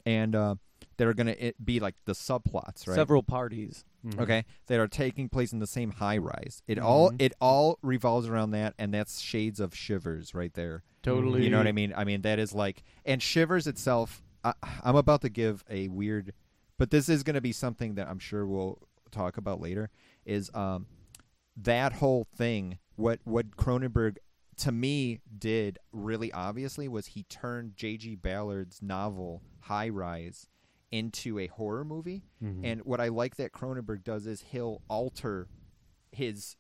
and uh, that are gonna be like the subplots, right? several parties. Mhm. okay that are taking place in the same high rise it all Mhm. it all revolves around that and that's shades of shivers right there Totally. you know what i mean i mean that is like and shivers itself I, i'm about to give a weird but this is going to be something that i'm sure we'll talk about later is um that whole thing what what cronenberg to me did really obviously was he turned j.g ballard's novel high rise into a horror movie Mhm. and what I like that Cronenberg does is he'll alter his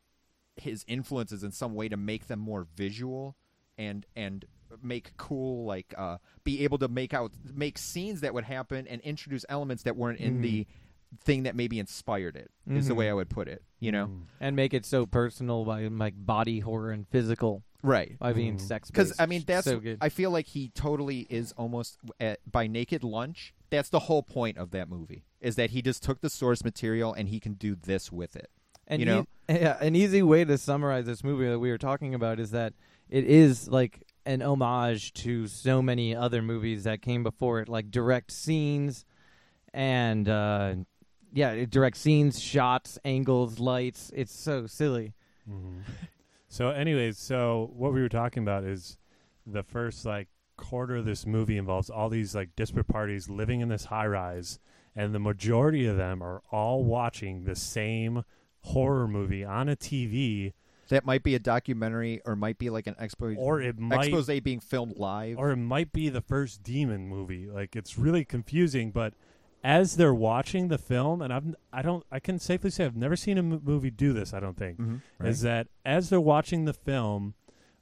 his influences in some way to make them more visual and and make cool like uh be able to make out make scenes that would happen and introduce elements that weren't in Mhm. the thing that maybe inspired it is the way I would put it you know Mm. and make it so personal by like body horror and physical right by being Mhm. sex. because I mean that's so good. I feel like he totally is almost at, by Naked Lunch. That's the whole point of that movie is that he just took the source material and he can do this with it. And you know? e- (laughs) yeah, an easy way to summarize this movie that we were talking about is that it is like an homage to so many other movies that came before it, like direct scenes and uh, yeah, direct scenes, shots, angles, lights. It's so silly. Mhm. (laughs) So, anyways, so what we were talking about is the first like quarter of this movie involves all these like disparate parties living in this high rise, and the majority of them are all watching the same horror movie on a TV, That might be a documentary or might be like an expo- or it might expose being filmed live. or it might be the first demon movie. Like it's really confusing, but as they're watching the film, and I've I don't I can safely say I've never seen a m- movie do this. I don't think Mhm, is that as they're watching the film,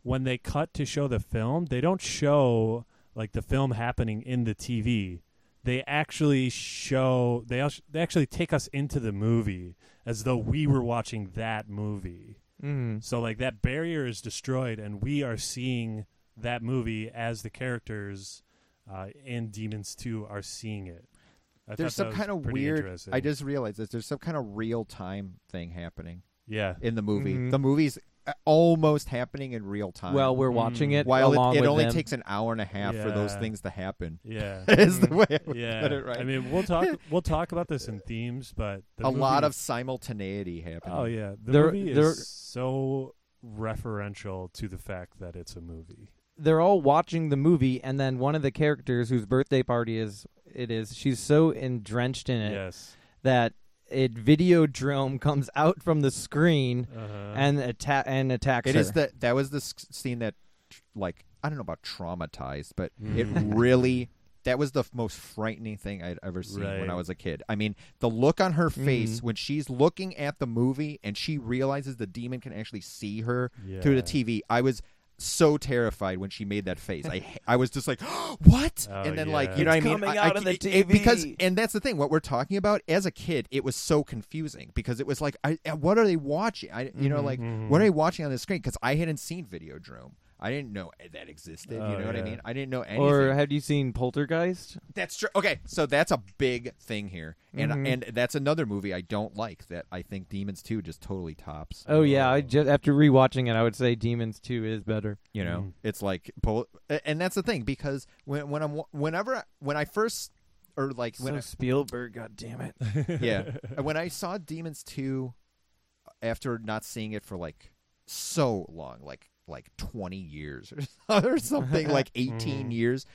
when they cut to show the film, they don't show like the film happening in the TV. They actually show they they actually take us into the movie as though we were watching that movie. Mm. So like that barrier is destroyed, and we are seeing that movie as the characters uh, in Demons Two are seeing it. I there's some kind of weird. I just realized that there's some kind of real time thing happening yeah. in the movie. Mhm. The movie's almost happening in real time. Well, we're watching Mm. it while along it, it with only them. takes an hour and a half for those things to happen. (laughs) Yeah. is the way I would yeah. put it right. I mean, we'll talk. We'll talk about this in themes, but the a lot of simultaneity happening. Oh yeah, the There- movie there- is so referential to the fact that it's a movie. they're all watching the movie, and then one of the characters whose birthday party is it is, she's so drenched in it Yes. that it video Videodrome comes out from the screen Uh-huh. and attack and attacks It her. is the that was the scene that, like, I don't know about traumatized, but it Mm. (laughs) really that was the f- most frightening thing I'd ever seen when I was a kid. I mean, the look on her face Mhm. when she's looking at the movie and she realizes the demon can actually see her through the TV. I was so terrified when she made that face. I (laughs) I was just like, (gasps) "What?" Oh, and then yeah. like, you know what I mean? coming I- I of the c- it- because and that's the thing. What we're talking about as a kid, it was so confusing because it was like, I, uh, what are they watching? I, you know, Mhm. like Mhm. what are they watching on the screen? Because I hadn't seen Videodrome. I didn't know that existed. Oh, you know what I yeah. mean? I didn't know anything. Or have you seen Poltergeist? That's true. Okay, so that's a big thing here, and Mhm. and that's another movie I don't like that I think Demons Two just totally tops. Oh yeah, I just after rewatching it, I would say Demons Two is better. You know, Mhm. it's like, pol- and that's the thing because when when I'm whenever when I first or like when So I, Spielberg, god damn it. (laughs) yeah (laughs) when I saw Demons Two after not seeing it for like so long, like like twenty years or, (laughs) something, like 18 Mhm. years.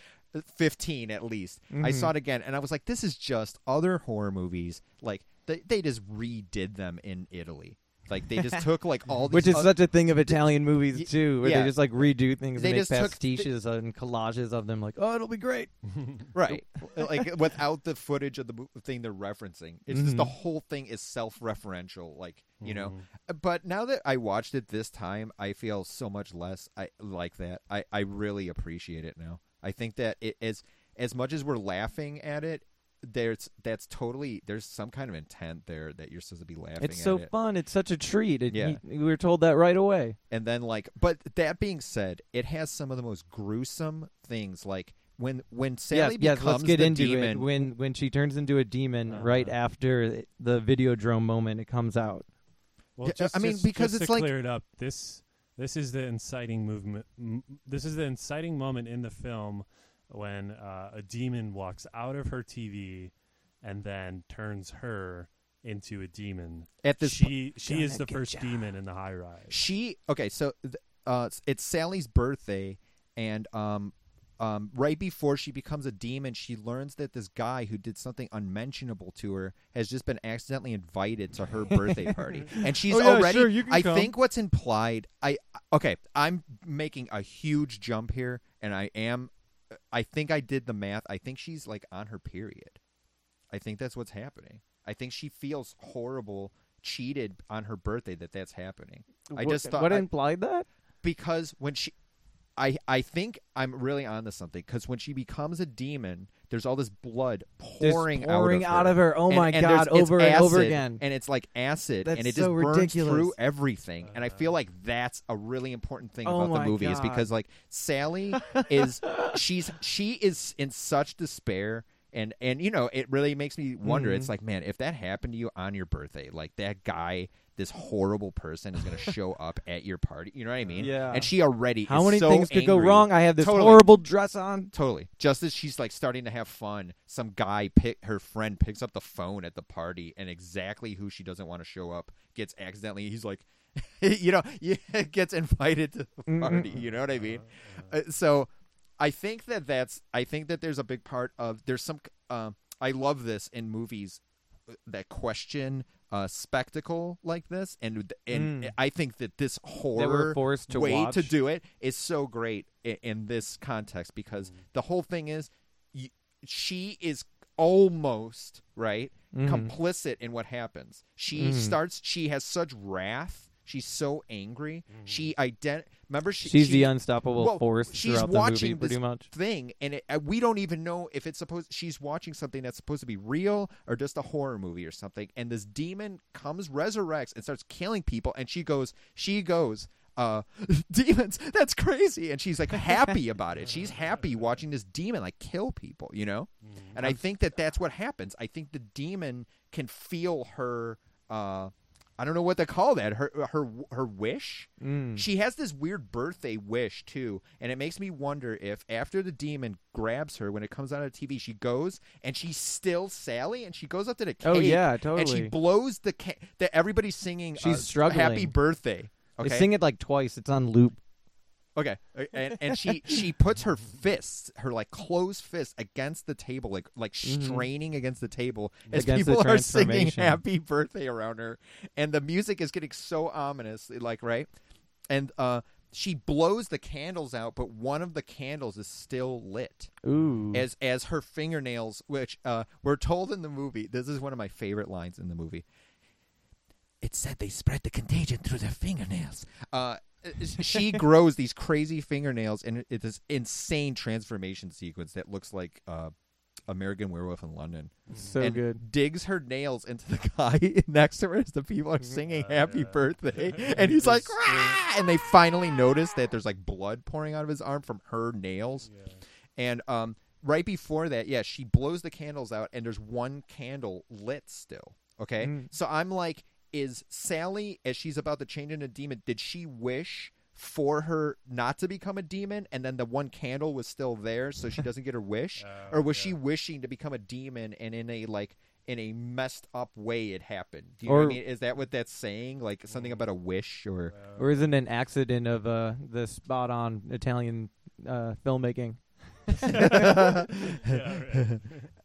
15 at least. I Mhm. saw it again and I was like, this is just other horror movies. Like, they, they just redid them in Italy. Like, they just (laughs) took, like, all these. Which is oth- such a thing of Italian movies too, where yeah. they just like redo things They and make just took- pastiches and collages of them. Like, oh, it'll be great. (laughs) Right. like, without the footage of the mo- thing they're referencing. It's just the Mhm. whole thing is self referential. Like, you know. Mhm. But now that I watched it this time, I feel so much less I like that. I, I really appreciate it now. I think that it is as much as we're laughing at it, there's that's totally there's some kind of intent there that you're supposed to be laughing It's at so it. fun. It's such a treat. It, Yeah. we were told that right away. And then like but that being said, it has some of the most gruesome things like when when Sally yes, yes. becomes Let's get the into demon it. When when she turns into a demon Uh-huh. right after the Videodrome moment, it comes out. Well, Yeah, just, I mean, just- because just it's to like- clear it up. This this is the inciting movement. m- This is the inciting moment in the film when uh, a demon walks out of her TV and then turns her into a demon. At this po- she she is the first demon in the high rise. she okay so th- uh it's- sally's birthday and um um right before she becomes a demon she learns that this guy who did something unmentionable to her has just been accidentally invited to her birthday party (laughs) and she's Oh, yeah, already sure, i come. think what's implied i okay i'm making a huge jump here and i am i think i did the math. I think she's like on her period. I think that's what's happening. I think she feels horrible cheated on her birthday that that's happening. I What- just thought what I- implied that? because when she I I think I'm really onto something. Because when she becomes a demon, there's all this blood pouring, pouring out, out of her. Oh And- my and God, there's- it's over and over again. and it's like acid, That's and it so just burns ridiculous. through everything. And I feel like that's a really important thing Oh about the my movie is because like Sally (laughs) is she's she is in such despair. And and you know it really makes me wonder. Mhm. It's like man, if that happened to you on your birthday, like that guy, this horrible person is going (laughs) to show up at your party. You know what I mean? Yeah. And she already How is many so things could go wrong? I have this Totally. horrible dress on. Totally. Just as she's like starting to have fun, some guy pick her friend picks up the phone at the party, and exactly who she doesn't want to show up gets accidentally. He's like, (laughs) you know, (laughs) gets invited to the party. You know what I mean? Uh, so, I think that that's. I think that there's a big part of there's some. Uh, I love this in movies that question uh, spectacle like this, and and Mm. I think that this horror to way watch. to do it is so great in, in this context because Mm. the whole thing is y she is almost right Mhm. complicit in what happens. She Mhm. starts. She has such wrath. She's so angry. She ident. Remember, she, She's she- the unstoppable well, force she's throughout the watching movie, pretty this much. thing, and it, uh, we don't even know if it's supposed. She's watching something that's supposed to be real or just a horror movie or something. And this demon comes, resurrects, and starts killing people. And she goes, she goes, uh, (laughs) demons. That's crazy. And she's like happy about it. She's happy watching this demon like kill people. You know. And I think that that's what happens. I think the demon can feel her. Uh, I don't know what to call that. Her her her wish. Mm. She has this weird birthday wish too, and it makes me wonder if after the demon grabs her when it comes out of TV, she goes and she's still Sally, and she goes up to the cake. Oh, yeah, totally. And she blows the ca- that everybody's singing. She's uh, struggling. Happy birthday. Okay. They sing it like twice. It's on loop. Okay, (laughs) and and she she puts her fists, her like closed fists, against the table, like like Mhm. straining against the table as Against the people are singing transformation. "Happy Birthday" around her, and the music is getting so ominous, like right, and uh, she blows the candles out, but one of the candles is still lit. Ooh. As as her fingernails, which uh, we're told in the movie, this is one of my favorite lines in the movie. It said they spread the contagion through their fingernails. Uh, she grows these crazy fingernails, and it's this insane transformation sequence that looks like uh, American Werewolf in London. So and good. Digs her nails into the (laughs) guy next to her as the people are singing "Happy Birthday," (laughs) and he's like, "Rah!" and they finally notice that there's like blood pouring out of his arm from her nails. And um, right before that, yeah, she blows the candles out, and there's one candle lit still. Okay, Mm. so I'm like, is Sally as she's about to change into a demon? Did she wish? For her not to become a demon, and then the one candle was still there, so she (laughs) doesn't get her wish, Oh, or was she wishing to become a demon, and in a like in a messed up way it happened? Do you know what I mean? Is that what that's saying? Like something about a wish, or Or isn't an accident of uh, the spot on Italian uh, filmmaking? (laughs) (laughs)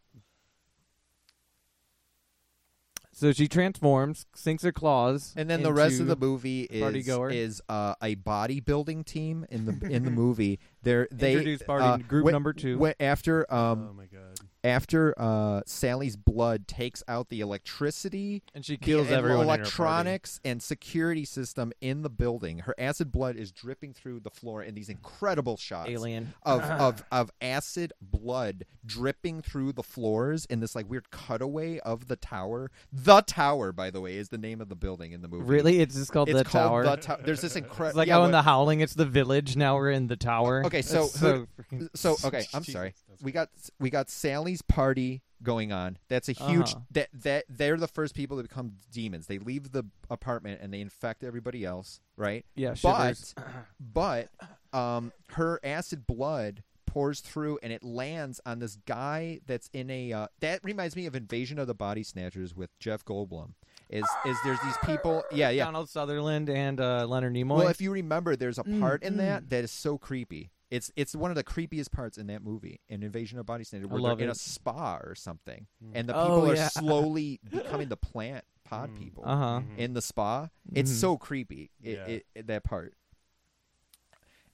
So she transforms, sinks her claws, And then the rest of the movie is partygoer. is uh, a bodybuilding team in the in the movie. They're (laughs) they Introduce party uh, group when- number two. when- after um Oh my god. After uh, Sally's blood takes out the electricity And she the kills everyone in electronics and security system in the building. Her acid blood is dripping through the floor in these incredible shots Alien. of of of acid blood dripping through the floors in this like weird cutaway of the tower. The tower, by the way, is the name of the building in the movie. Really? It's just called It's the called tower. The Tower. There's this incredible. Like yeah, how what- in the Howling, it's the village. Now we're in the tower. Okay, so It's so so okay, I'm sorry. We got we got Sally's party going on. That's a huge Uh-huh. that that they're the first people to become demons. They leave the apartment and they infect everybody else, right? Yeah, but shivers. (coughs) but um her acid blood pours through and it lands on this guy that's in a uh, that reminds me of Invasion of the Body Snatchers with Jeff Goldblum. Is is there's these people yeah yeah Donald Sutherland and uh, Leonard Nimoy. well, if you remember, there's a Mm, part in mm. that that is so creepy. It's it's one of the creepiest parts in that movie, in Invasion of Body Snatchers, where love they're in a spa or something, Mm. and the Oh, people are yeah. slowly (laughs) becoming the plant pod people Uh-huh. in the spa. It's Mhm. so creepy. It, Yeah. it, it- that part,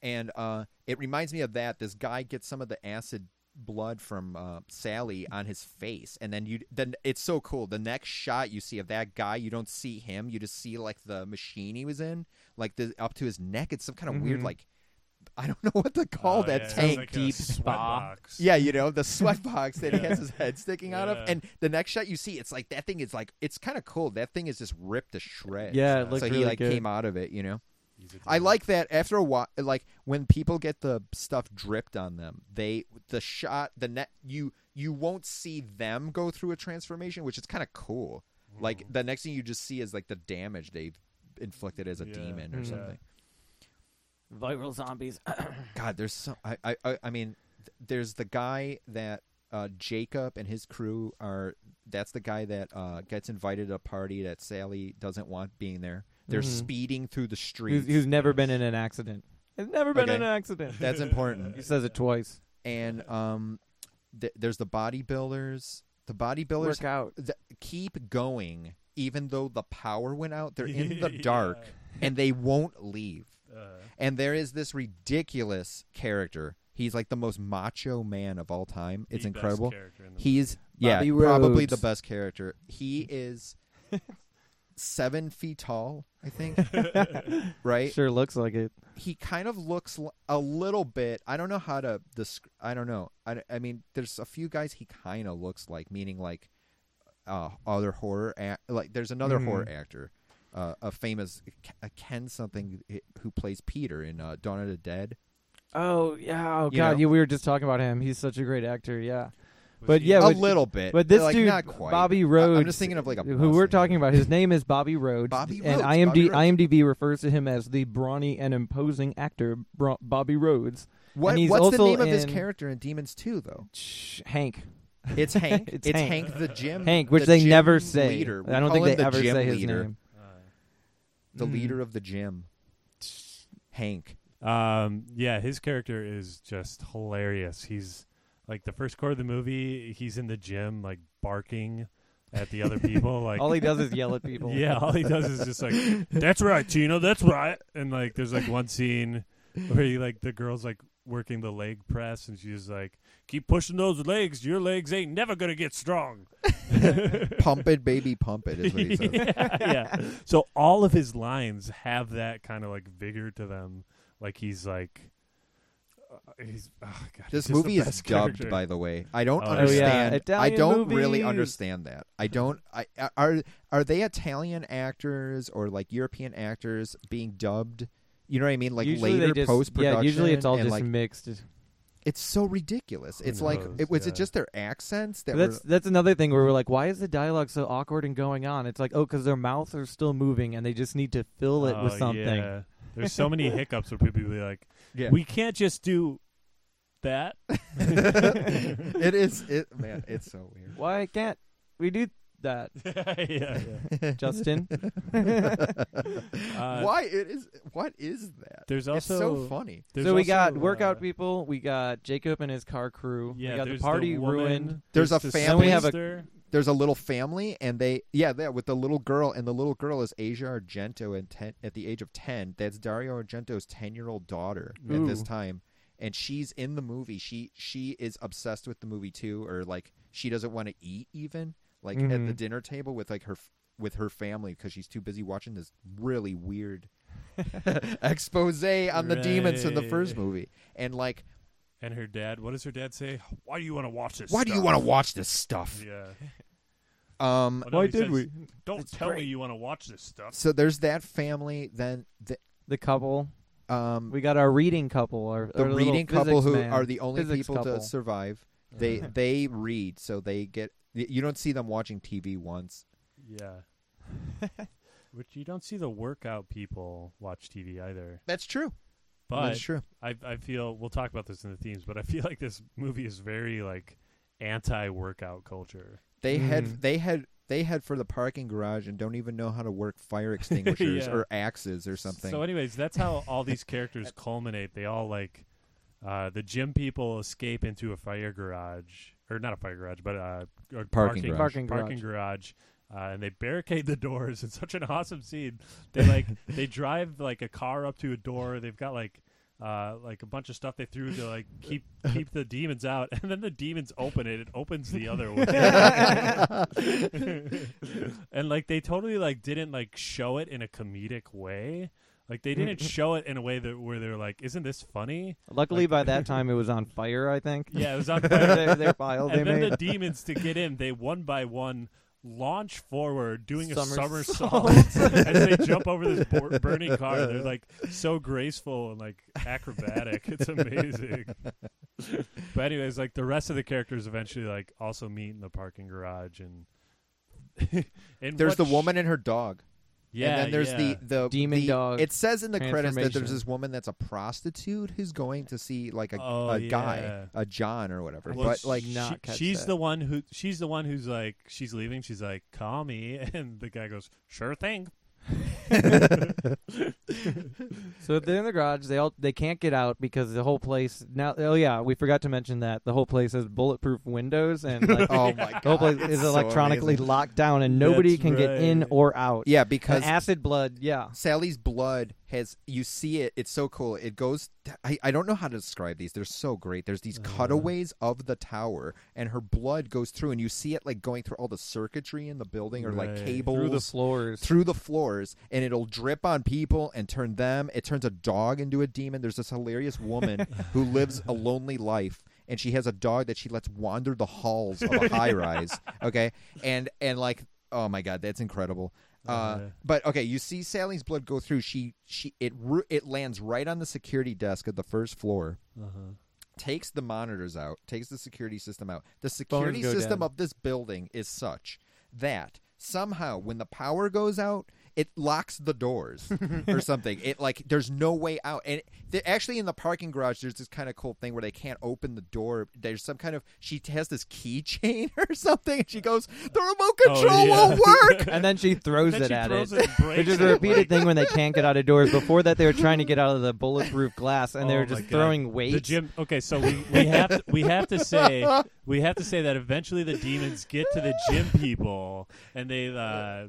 and uh, it reminds me of that. This guy gets some of the acid blood from uh, Sally on his face, and then you then it's so cool. The next shot you see of that guy, you don't see him. You just see like the machine he was in, like the up to his neck. It's some kind of weird Mhm. like. I don't (laughs) know what to call Oh, that yeah, tank. like deep sweat spa. box. Yeah, you know, the (laughs) sweat box that he has his head sticking out of. And the next shot you see, it's like that thing is like it's kind of cool. That thing is just ripped to shreds. Yeah, it looked so he like good. came out of it, you know. He's a I demon. like that after a while like when people get the stuff dripped on them, they the shot the net you you won't see them go through a transformation, which is kind of cool. Like the next thing you just see is like the damage they've inflicted as a Yeah. demon or Mhm. something. Viral zombies. (clears throat) God, there's so I I I, I mean, th- there's the guy that uh, Jacob and his crew are. That's the guy that uh, gets invited to a party that Sally doesn't want being there. They're Mhm. speeding through the who's, streets. who's never been in an accident. Has never been Okay. in an accident. That's important. he says it twice. and um, th- there's the bodybuilders. The bodybuilders Work out. th- keep going even though the power went out. They're in the (laughs) Yeah. dark and they won't leave. Uh, And there is this ridiculous character. He's like the most macho man of all time. It's the incredible. character in the He's yeah, probably the best character. He (laughs) is seven feet tall, I think. (laughs) right? Sure looks like it. He kind of looks l- a little bit. I don't know how to. Desc- I don't know. I, I mean, there's a few guys he kind of looks like, meaning like uh, other horror. Act- like there's another Mhm. horror actor, uh, a famous uh, Ken something eh, who plays Peter in uh, Dawn of the Dead. Oh yeah. Oh You god. know? Yeah, we were just talking about him. He's such a great actor. Yeah. was But he- yeah, a with- little bit, But this like, dude, not quite. Bobby I- Rhodes, I'm just thinking of like a who we're talking about. His name is Bobby Rhodes. Bobby and Rhodes, IMD, Bobby Rhodes. IMDb refers to him as the brawny and imposing actor Bobby Rhodes. What, and he's what's the also name of his character in Demons 2, though? Shh, Hank. It's Hank. (laughs) It's it's Hank. Hank. the gym. Hank, which the they gym never say. Leader. We I don't think they the ever gym say his leader. name. The Mm. leader of the gym. Hank. Um, yeah, his character is just hilarious. He's like the first quarter of the movie, he's in the gym like barking at the other people. Like (laughs) All he does is yell at people. (laughs) Yeah, all he does is just like, "That's right, Tina. That's right." And like, there's like one scene where he like the girl's like working the leg press, and she's like, "Keep pushing those legs. Your legs ain't never gonna get strong." (laughs) pump it, baby, pump it, is what he says. (laughs) yeah, yeah. So all of his lines have that kind of like vigor to them. Like he's like, uh, He's, oh, God, This he's movie is dubbed, character. by the way. I don't Oh, yeah. understand. I don't really understand that. I don't. I are are they Italian actors or like European actors being dubbed? You know what I mean? Like usually later post production. Yeah, usually it's all just like, mixed. It's so ridiculous. Who it's like knows? it was Yeah. it just their accents that that's were that's another thing where we're like, why is the dialogue so awkward and going on? It's like, oh, because their mouths are still moving and they just need to fill it with Oh, something. yeah. There's so many hiccups where people be like, Yeah. "We can't just do that." (laughs) (laughs) it is it man, it's so weird. Why can't we do that, (laughs) yeah, yeah. (laughs) Justin? Uh, Why it is what is that? There's it's so funny. There's so we also, got workout uh, people. We got Jacob and his car crew. Yeah, we got there's the party woman, ruined. There's a the family- we have a- sister. There's a little family and they yeah, that with the little girl and the little girl is Asia Argento and ten, at the age of 10. That's Dario Argento's 10-year-old daughter at this time and she's in the movie. She she is obsessed with the movie too or like she doesn't want to eat even like at the Mhm. dinner table with like her with her family because she's too busy watching this really weird (laughs) expose on the demons in the first movie. And like and her dad. What does her dad say? Why do you want to watch this? why do you want to watch this stuff? Yeah. Um no, Why did says, we? Don't It's tell me you want to watch this stuff. so there's that family then the The couple. um We got our reading couple. Our, the our reading couple who man, are the only physics people couple. to survive. They they read, so they get. You don't see them watching TV once. Yeah. (laughs) Which you don't see the workout people watch TV either. That's true. But That's true. I I feel we'll talk about this in the themes, but I feel (laughs) like this movie is very like anti-workout culture. They head Mm. they head they head for the parking garage and don't even know how to work fire (laughs) extinguishers Yeah. or axes or something. So, anyways, that's how all these characters culminate. They all like uh, the gym people escape into a fire garage, or not a fire garage, but uh, a Parking garage. Parking parking garage. garage. Uh, and they barricade the doors. (laughs) It's such an awesome scene. They like (laughs) they drive like a car up to a door. They've got like uh, like a bunch of stuff they threw to like keep (laughs) keep the demons out, and then the demons open it. It opens the other way, and like they totally like didn't like show it in a comedic way. Like they didn't show it in a way that where they're like, "Isn't this funny?" Luckily, Like- by that (laughs) time, it was on fire. I think. Yeah, it was on (laughs) fire. their pile they and then made. the demons to get in, they one by one launch forward, doing a Somersault. somersault as (laughs) they jump over this bur- burning car. They're like so graceful and like acrobatic. It's amazing. but anyways, like the rest of the characters eventually like also meet in the parking garage and. and there's the sh- woman and her dog. Yeah, and then there's yeah. the the Demon the- dog It says in the credits that there's this woman that's a prostitute who's going to see like a, Oh, a guy, yeah. a John or whatever. I Well, but like she- not she- catch she's that. the one who she's the one who's like she's leaving. She's like, "Call me," (laughs) and the guy goes, "Sure thing." So they're in the garage. They all they can't get out because the whole place now. Oh yeah, we forgot to mention that the whole place has bulletproof windows and (laughs) like oh my god, the whole place is so electronically amazing. locked down and nobody That's can get in or out. Yeah, And because acid blood. Yeah, Sally's blood has you see it. It's so cool. It goes. I, I don't know how to describe these. They're so great. There's these Uh-huh. cutaways of the tower, and her blood goes through, and you see it like going through all the circuitry in the building, or like Right. cables through the floors. through the floors, and it'll drip on people and turn them. It turns a dog into a demon. There's this hilarious woman (laughs) who lives a lonely life. And she has a dog that she lets wander the halls of a high rise. (laughs) Okay, and and like, oh my god, that's incredible. Uh, but okay, you see Sally's blood go through. She she it it lands right on the security desk of the first floor. Uh-huh. Takes the monitors out. Takes the security system out. The security system down. of this building is such that somehow when the power goes out, it locks the doors or (laughs) something. It like there's no way out. And it, actually, in the parking garage, there's this kind of cool thing where they can't open the door. There's some kind of she has this keychain (laughs) or something. And she goes, "The remote control Oh, yeah. won't work." (laughs) and then she throws Then it she at throws it. it and Which is a repeated thing when they can't get out of doors. Before that, they were trying to get out of the bulletproof glass, and they Oh were just throwing weights. The gym. Okay, so we, we have to, we have to say we have to say that eventually the demons get to the gym people and they uh,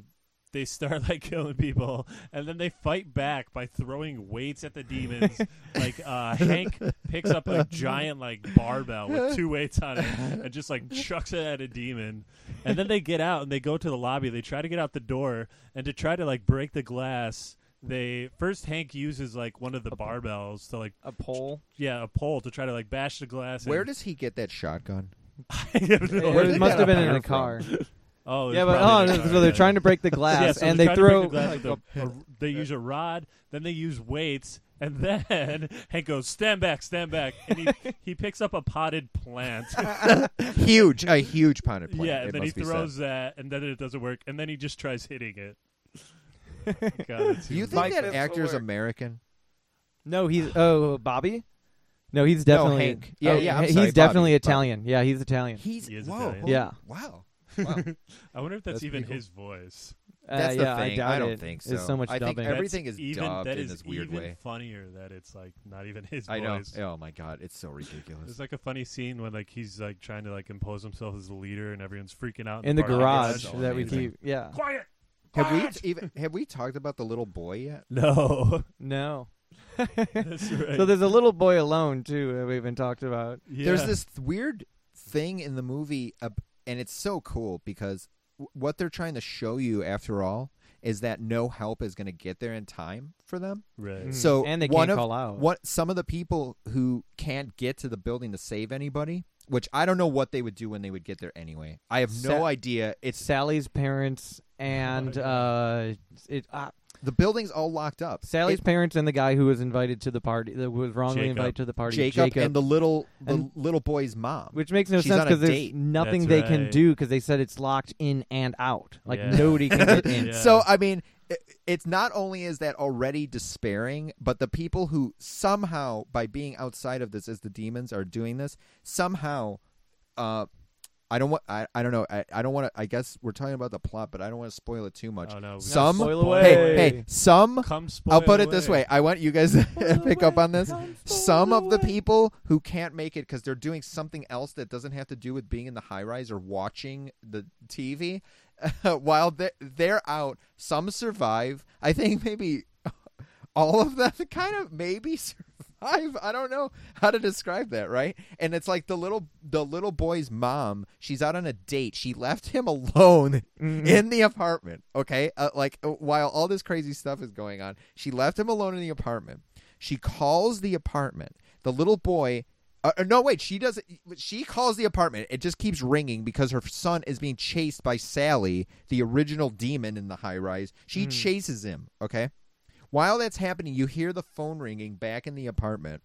they start like killing people and then they fight back by throwing weights at the demons. (laughs) like uh, Hank picks up a giant like barbell with two weights on it and just like chucks it at a demon. And then they get out and they go to the lobby. They try to get out the door and to try to like break the glass they first Hank uses like one of the barbells to like a pole. Yeah, a pole to try to like bash the glass. Where and- does he get that shotgun? (laughs) I have no It idea. must have been in Fire a car. (laughs) Oh, yeah, but oh, no, so they're yeah. trying to break the (laughs) glass, Yeah, so and they're they trying to throw the glass with a- a- they use a rod, then they use weights, and then (laughs) Hank goes, "Stand back, stand back," and he (laughs) he picks up a potted plant. huge, a huge potted plant. Yeah, and then he must be throws that, and then it doesn't work, and then he just tries hitting it. God, you too think much. that actor's American? No, he's oh Bobby. No, he's definitely Hank. Yeah, oh, yeah, I'm He's sorry, definitely Bobby. Italian. Yeah, he's Italian. He's He is whoa, Italian. whoa, Yeah. Wow. Wow. (laughs) I wonder if that's, That's even pretty cool. his voice. Uh, That's the yeah, I thing. doubt don't it. think There's so. so much I think dubbing. everything That's is even, dubbed that in is this weird even way. funnier that it's like not even his I know. voice. Oh my god, it's so ridiculous. There's like a funny scene when like he's like trying to like impose himself as the leader, and everyone's freaking out in the parking garage lot. that we amazing. keep. Yeah. Quiet. have we t- even have we talked about the little boy yet? (laughs) No. No. (laughs) That's right. So there's a little boy alone too that we haven't talked about. There's Yeah. this th- weird thing in the movie, uh, and it's so cool because w- what they're trying to show you, after all, is that no help is going to get there in time for them. Right. Mhm. So and they one can't of call out. what some of the people who can't get to the building to save anybody, which I don't know what they would do when they would get there anyway. I have no idea. It's Sally's parents and (laughs) uh, it. Uh, the building's all locked up. Sally's It- parents and the guy who was invited to the party, that was wrongly Jacob. invited to the party, Jacob, and the little the And- little boy's mom, which makes no She's sense on a because there's date. nothing That's they can right. do because they said it's locked in and out. Like Yeah. nobody can get in. (laughs) Yeah. So I mean, i- it's not only is that already despairing, but the people who somehow, by being outside of this, as the demons are doing this, somehow, uh, I don't want. I, I don't know. I, I don't want to. I guess we're talking about the plot, but I don't want to spoil it too much. Oh, no. Some. spoil hey, away. hey, some. Come I'll put spoil it this way. I want you guys to pick up on this. Some of the people who can't make it because they're doing something else that doesn't have to do with being in the high rise or watching the TV, (laughs) while they're, they're out, some survive. I think maybe (laughs) all of them (laughs) kind of maybe survive. I don't know how to describe that, right? And it's like the little the little boy's mom. She's out on a date. She left him alone Mhm. in the apartment. Okay, uh, like uh, while all this crazy stuff is going on, she left him alone in the apartment. She calls the apartment. The little boy. Uh, uh, no, wait. She doesn't. She calls the apartment. It just keeps ringing because her son is being chased by Sally, the original demon in the high rise. She Mm. chases him. Okay. While that's happening, you hear the phone ringing back in the apartment,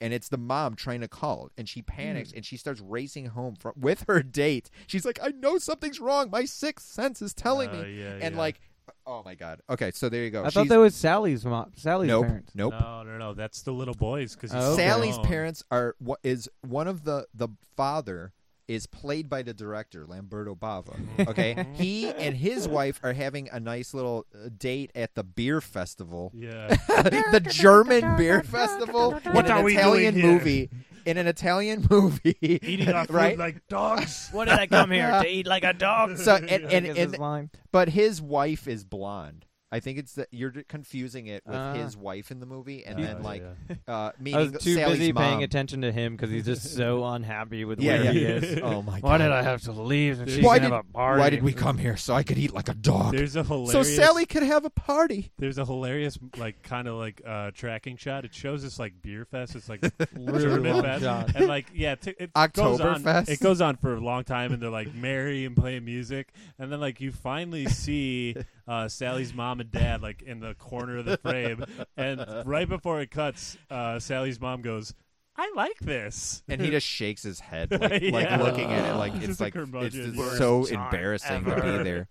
and it's the mom trying to call, and she panics Hmm. and she starts racing home from, with her date. She's like, "I know something's wrong. My sixth sense is telling Uh, me." yeah, and yeah. like, oh my god. Okay, so there you go. I thought that was Sally's mom. Sally's nope, parents. nope. No, no, no. That's the little boys because Oh, okay. Sally's parents are what is one of the the father is played by the director Lamberto Bava. (laughs) Okay, he and his wife are having a nice little uh, date at the beer festival. Yeah. (laughs) the German beer festival. What in are an we Italian doing here? movie? In an Italian (laughs) movie, Eating our food right? like dogs. What did I come here to eat like a dog? So and I and, and his line. but his wife is blonde. I think it's that you're confusing it with Ah. his wife in the movie, and Oh, then like yeah. (laughs) uh, I meeting was too Sally's busy mom. paying attention to him because he's just so (laughs) unhappy with Yeah, where yeah. he is. Oh my god! Why did I have to leave? And she's why gonna did have a party. why did we come here so I could eat like a dog? There's a so. Sally could have a party. There's a hilarious like kind of like uh, tracking shot. It shows this like beer fest. It's like (laughs) Really German long fest, shot. and like yeah, t- it goes on. Oktoberfest? It goes on for a long time, and they're like merry and playing music, and then like you finally see uh, Sally's mom and dad like in the corner of the frame, and right before it cuts, uh, Sally's mom goes, "I like this," And he just shakes his head, like, (laughs) like Yeah. looking at it, like it's like it's curmudgeon. just so time embarrassing to be there.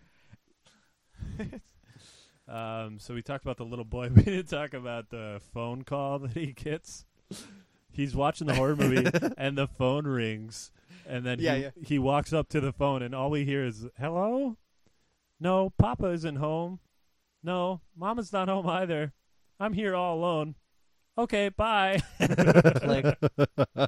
(laughs) Um, so we talked about the little boy. (laughs) We didn't talk about the phone call that he gets. He's watching the horror movie, and the phone rings, and then Yeah, he, yeah. he walks up to the phone, and all we hear is "Hello." No, Papa isn't home. No, Mama's not home either. I'm here all alone. Okay, bye. (laughs) Click. (laughs)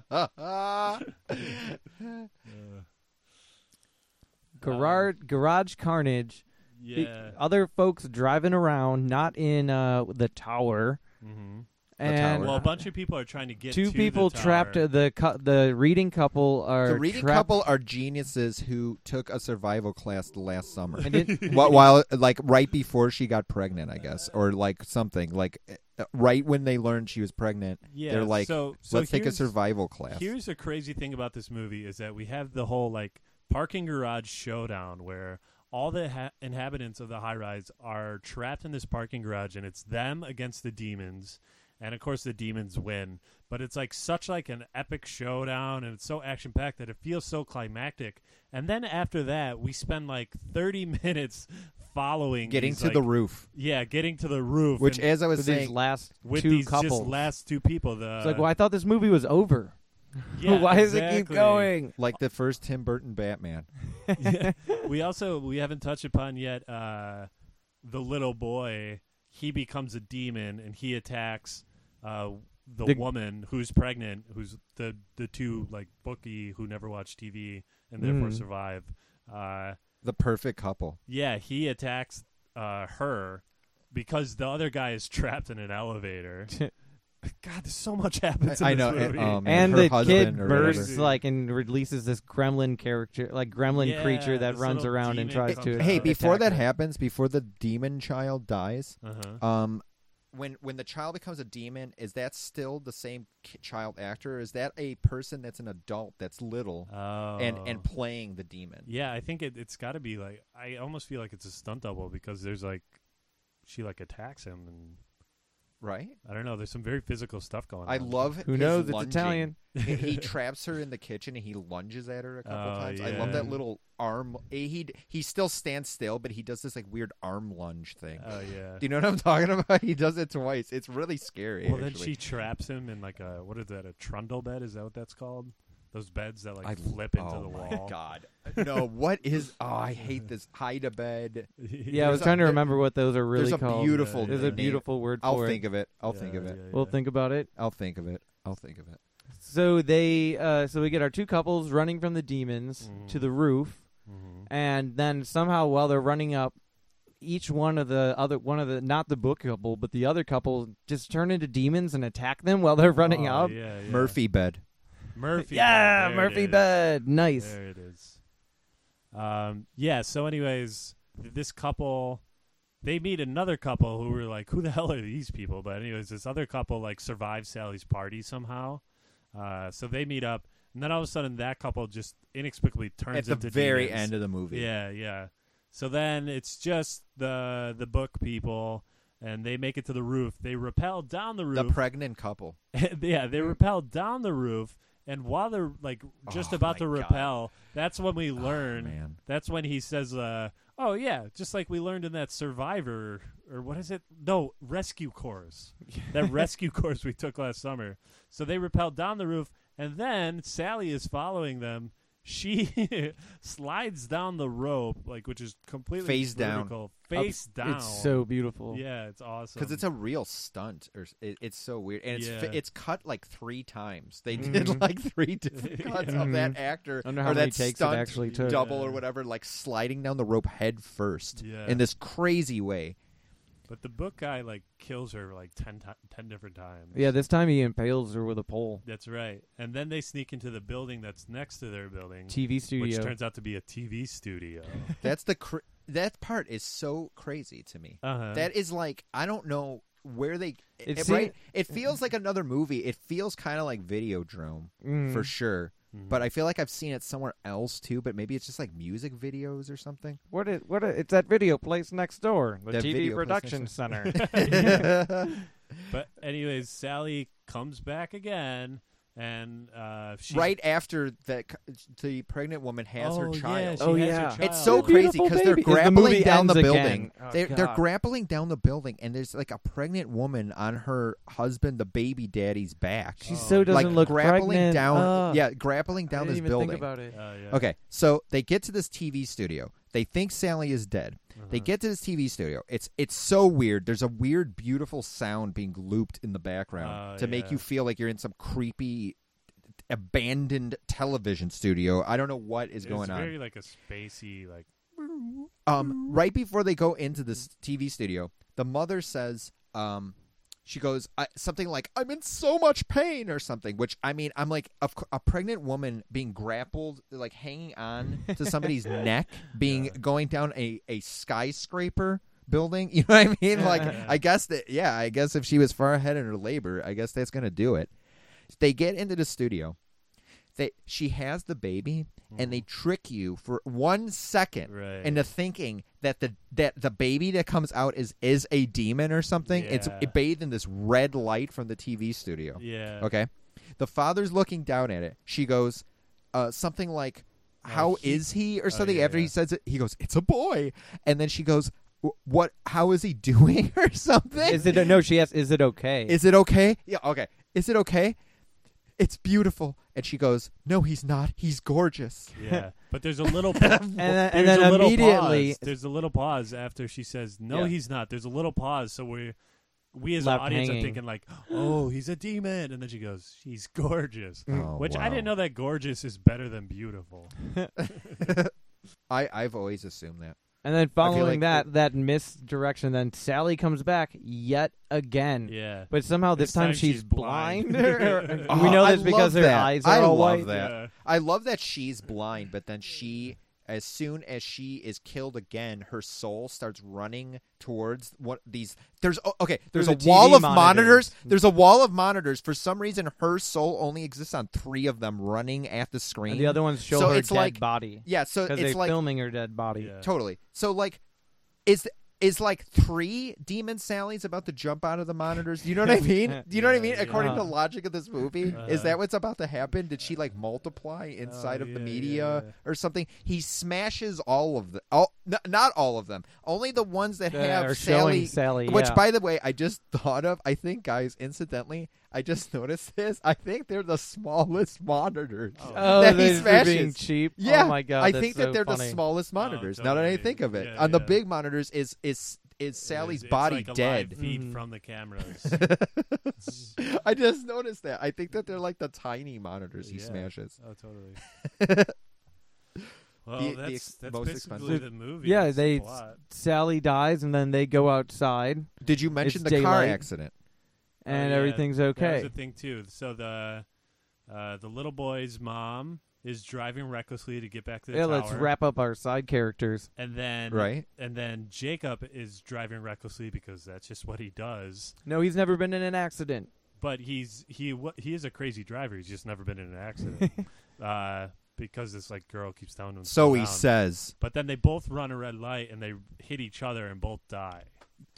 Garage garage carnage. The yeah. other folks driving around, not in uh, the tower. hmm and well, a bunch of people are trying to get two to the people trapped. tower. uh, The cou- the reading couple are the reading trapped- couple are geniuses who took a survival class the last summer. And didn't- (laughs) while, while like right before she got pregnant, I guess, or like something like uh, right when they learned she was pregnant. Yeah, they're like, so, so let's take a here's- survival class. Here's a crazy thing about this movie is that we have the whole like parking garage showdown where all the ha- inhabitants of the high rise are trapped in this parking garage and it's them against the demons and of course the demons win but it's like such like an epic showdown and it's so action packed that it feels so climactic and then after that we spend like 30 (laughs) minutes following Getting these, to like- the roof. yeah getting to the roof Which, and- as I was with these saying, last with two these couples. just last two people the It's like, well, I thought this movie was over. (laughs) Yeah, (laughs) Why does it keep going? like the first Tim Burton Batman. yeah. We also we haven't touched upon yet uh, the little boy. He becomes a demon and he attacks uh, the, The- woman who's pregnant, who's the the two like bookie who never watch TV and therefore Mm. survive. Uh, The perfect couple. yeah, he attacks uh, her because the other guy is trapped in an elevator. (laughs) God, there's so much happens. In I this know, and, um, and her the kid or bursts whatever. like and releases this gremlin character, like gremlin Yeah, creature that runs around and tries to. Hey, before that her. happens, before the demon child dies, Uh-huh. um, when when the child becomes a demon, is that still the same child actor? Is that a person that's an adult that's little Oh. and and oh. playing the demon? Yeah, I think it, it's got to be like I almost feel like it's a stunt double because there's like she like attacks him and Right. I don't know. There's some very physical stuff going on. I on. love Who his knows? It's lunging. Italian. he, he (laughs) traps her in the kitchen and he lunges at her a couple Oh, times. I yeah. love that little arm. eh, He he still stands still, but he does this like weird arm lunge thing. Oh yeah. Do you know what I'm talking about? (laughs) He does it twice. It's really scary. well, then actually. she traps him in like a what is that? A trundle bed? Is that what that's called? Those beds that like I flip into oh the my wall. God, no! What is? (laughs) Oh, I hate this. Hide a bed. Yeah, I was a- trying to remember what those are really There's a called. beautiful. There's a name. beautiful word I'll for think it. of it. I'll think of it. yeah, We'll think about it. I'll think of it. I'll think of it. So they, uh, so we get our two couples running from the demons Mhm. to the roof, Mhm. and then somehow while they're running up, each one of the other one of the not the book couple but the other couple just turn into demons and attack them while they're running Oh, up. Yeah, yeah. Murphy bed. Murphy. Yeah, bed. Murphy is. bed. Nice. There it is. Um, yeah. So, anyways, this couple, they meet another couple who were like, "Who the hell are these people?" But anyways, this other couple like survives Sally's party somehow. Uh, so they meet up, and then all of a sudden, that couple just inexplicably turns At the into very demons. end of the movie. Yeah, yeah. So then it's just the the book people, and they make it to the roof. They rappel down the roof. The pregnant couple. (laughs) yeah, they rappel down the roof, and while they're like just Oh, about to my God. rappel, that's when we Oh, learn. man. That's when he says, uh, "Oh yeah, just like we learned in that Survivor or what is it? No, rescue course. (laughs) that rescue course we took last summer." So they rappel down the roof, and then Sally is following them. She (laughs) slides down the rope, like which is completely Face down. vertical, face down. It's so beautiful. yeah, it's awesome Because it's a real stunt, or it, it's so weird, and it's fi- Yeah. it's cut like three times. They Mhm. did like (laughs) three different (laughs) cuts of that Mhm. actor I wonder or that takes stunt actually took. double or whatever, like sliding down the rope head first Yeah. in this crazy way. But the book guy like kills her like 10, ti 10 different times. Yeah, this time he impales her with a pole. That's right. And then they sneak into the building that's next to their building, TV studio. which turns out to be a TV studio. (laughs) That's the cr- that part is so crazy to me. Uh-huh. That is like I don't know where they It it, se- right. It feels like another movie. It feels kind of like Videodrome Mm. for sure. Mhm. But I feel like I've seen it somewhere else too. But maybe it's just like music videos or something. What it, what it's that video place next door, the That TV production next center. (laughs) But anyways, Sally comes back again, and uh, she's right after that, the pregnant woman has her Oh, child. yeah, she Oh, has her yeah. child. It's so Your crazy because they're baby. 'Cause the grappling down the building. Oh, they're, they're grappling down the building, and there's like a pregnant woman on her husband, the baby daddy's back. She so doesn't like look grappling pregnant. down, Ugh. yeah, grappling I down didn't this even building. think about it. Uh, yeah. Okay, so they get to this TV studio. They think Sally is dead. They Uh-huh. get to this TV studio. It's it's so weird. There's a weird, beautiful sound being looped in the background Oh, to make you feel like you're in some creepy, abandoned television studio. I don't know what is It's going on. very like a spacey like. Um, right before they go into this TV studio, the mother says, um, she goes I, something like i'm in so much pain or something which i mean i'm like a, a pregnant woman being grappled like hanging on to somebody's (laughs) neck being going down a, a skyscraper building (laughs) you know what i mean? Like i guess that yeah i guess if she was far ahead in her labor i guess that's gonna do it. They get into the studio they she has the baby and they trick you for one second Right. into thinking that the that the baby that comes out is is a demon or something. It's it bathed in this red light from the TV studio. Yeah. Okay. The father's looking down at it. She goes, uh, something like, "How is he- he?" or Oh, something. yeah, After yeah. he says it, he goes, "It's a boy," and then she goes, "What? How is he (laughs) doing?" or something. Is it no? She asked, "Is it okay?" Is it okay? Yeah, okay. Is it okay? It's beautiful. And she goes, No, he's not. He's gorgeous. Yeah, (laughs) but there's a little, pa- And then- and there's then a little immediately- pause. there's a little pause after she says, "No, Yeah. he's not." There's a little pause, so we, we as Left an audience hanging. are thinking like, "Oh, he's a demon," and then she goes, "She's gorgeous," mm. Oh, which I wow. didn't know that gorgeous is better than beautiful. (laughs) (laughs) I, I've always assumed that. And then following like that that misdirection, then Sally comes back yet again. Yeah. But somehow this, This time, time she's, she's blind. blind. (laughs) (laughs) Oh, we know I this because her that. eyes are I all love white. that. Yeah. I love that she's blind, but then she, as soon as she is killed again, her soul starts running towards what these. There's okay. There's, There's a a wall of monitors. monitors. There's a wall of monitors. For some reason, her soul only exists on three of them, running at the screen. And the other ones show so her it's dead like, body. Yeah, so it's they're like filming her dead body. Yeah. Totally. So like, is is like three demon Sally's about to jump out of the monitors? You know what I (laughs) mean? Do you know what I mean? According yeah. to logic of this movie, is Uh-huh. that what's about to happen? Did she like multiply inside Oh, of the yeah, media yeah. or something? He smashes all of the all, n- not all of them, only the ones that have Sally. Sally, Which, by the way, I just (laughs) thought of. I think, guys, incidentally, I just (laughs) noticed this. I think they're the smallest monitors Oh, that he they're smashes. being cheap? Oh Yeah, my God, I that's think so that they're funny. the smallest monitors. now that I think of it, Yeah, on the big monitors is is is Sally's It's- it's body like a dead. live feed Mhm. from the cameras. (laughs) I just noticed that. I think that they're like the tiny monitors he Yeah. smashes. Oh, totally. (laughs) Well, The- the that's ex- that's most basically expensive. the movie. Yeah, they plot. Sally dies, and then they go outside, Did you mention It's the car accident? And Oh, yeah, everything's That okay. was a thing too. So the uh, the little boy's mom is driving recklessly to get back to the yeah, tower. let's wrap up our side characters. And then Right. and then Jacob is driving recklessly because that's just what he does. No, he's never been in an accident. But he's he wa- he is a crazy driver. He's just never been in an accident. (laughs) uh, because this like girl keeps telling him. So he down. says. But then they both run a red light and they hit each other and both die. (laughs) (laughs)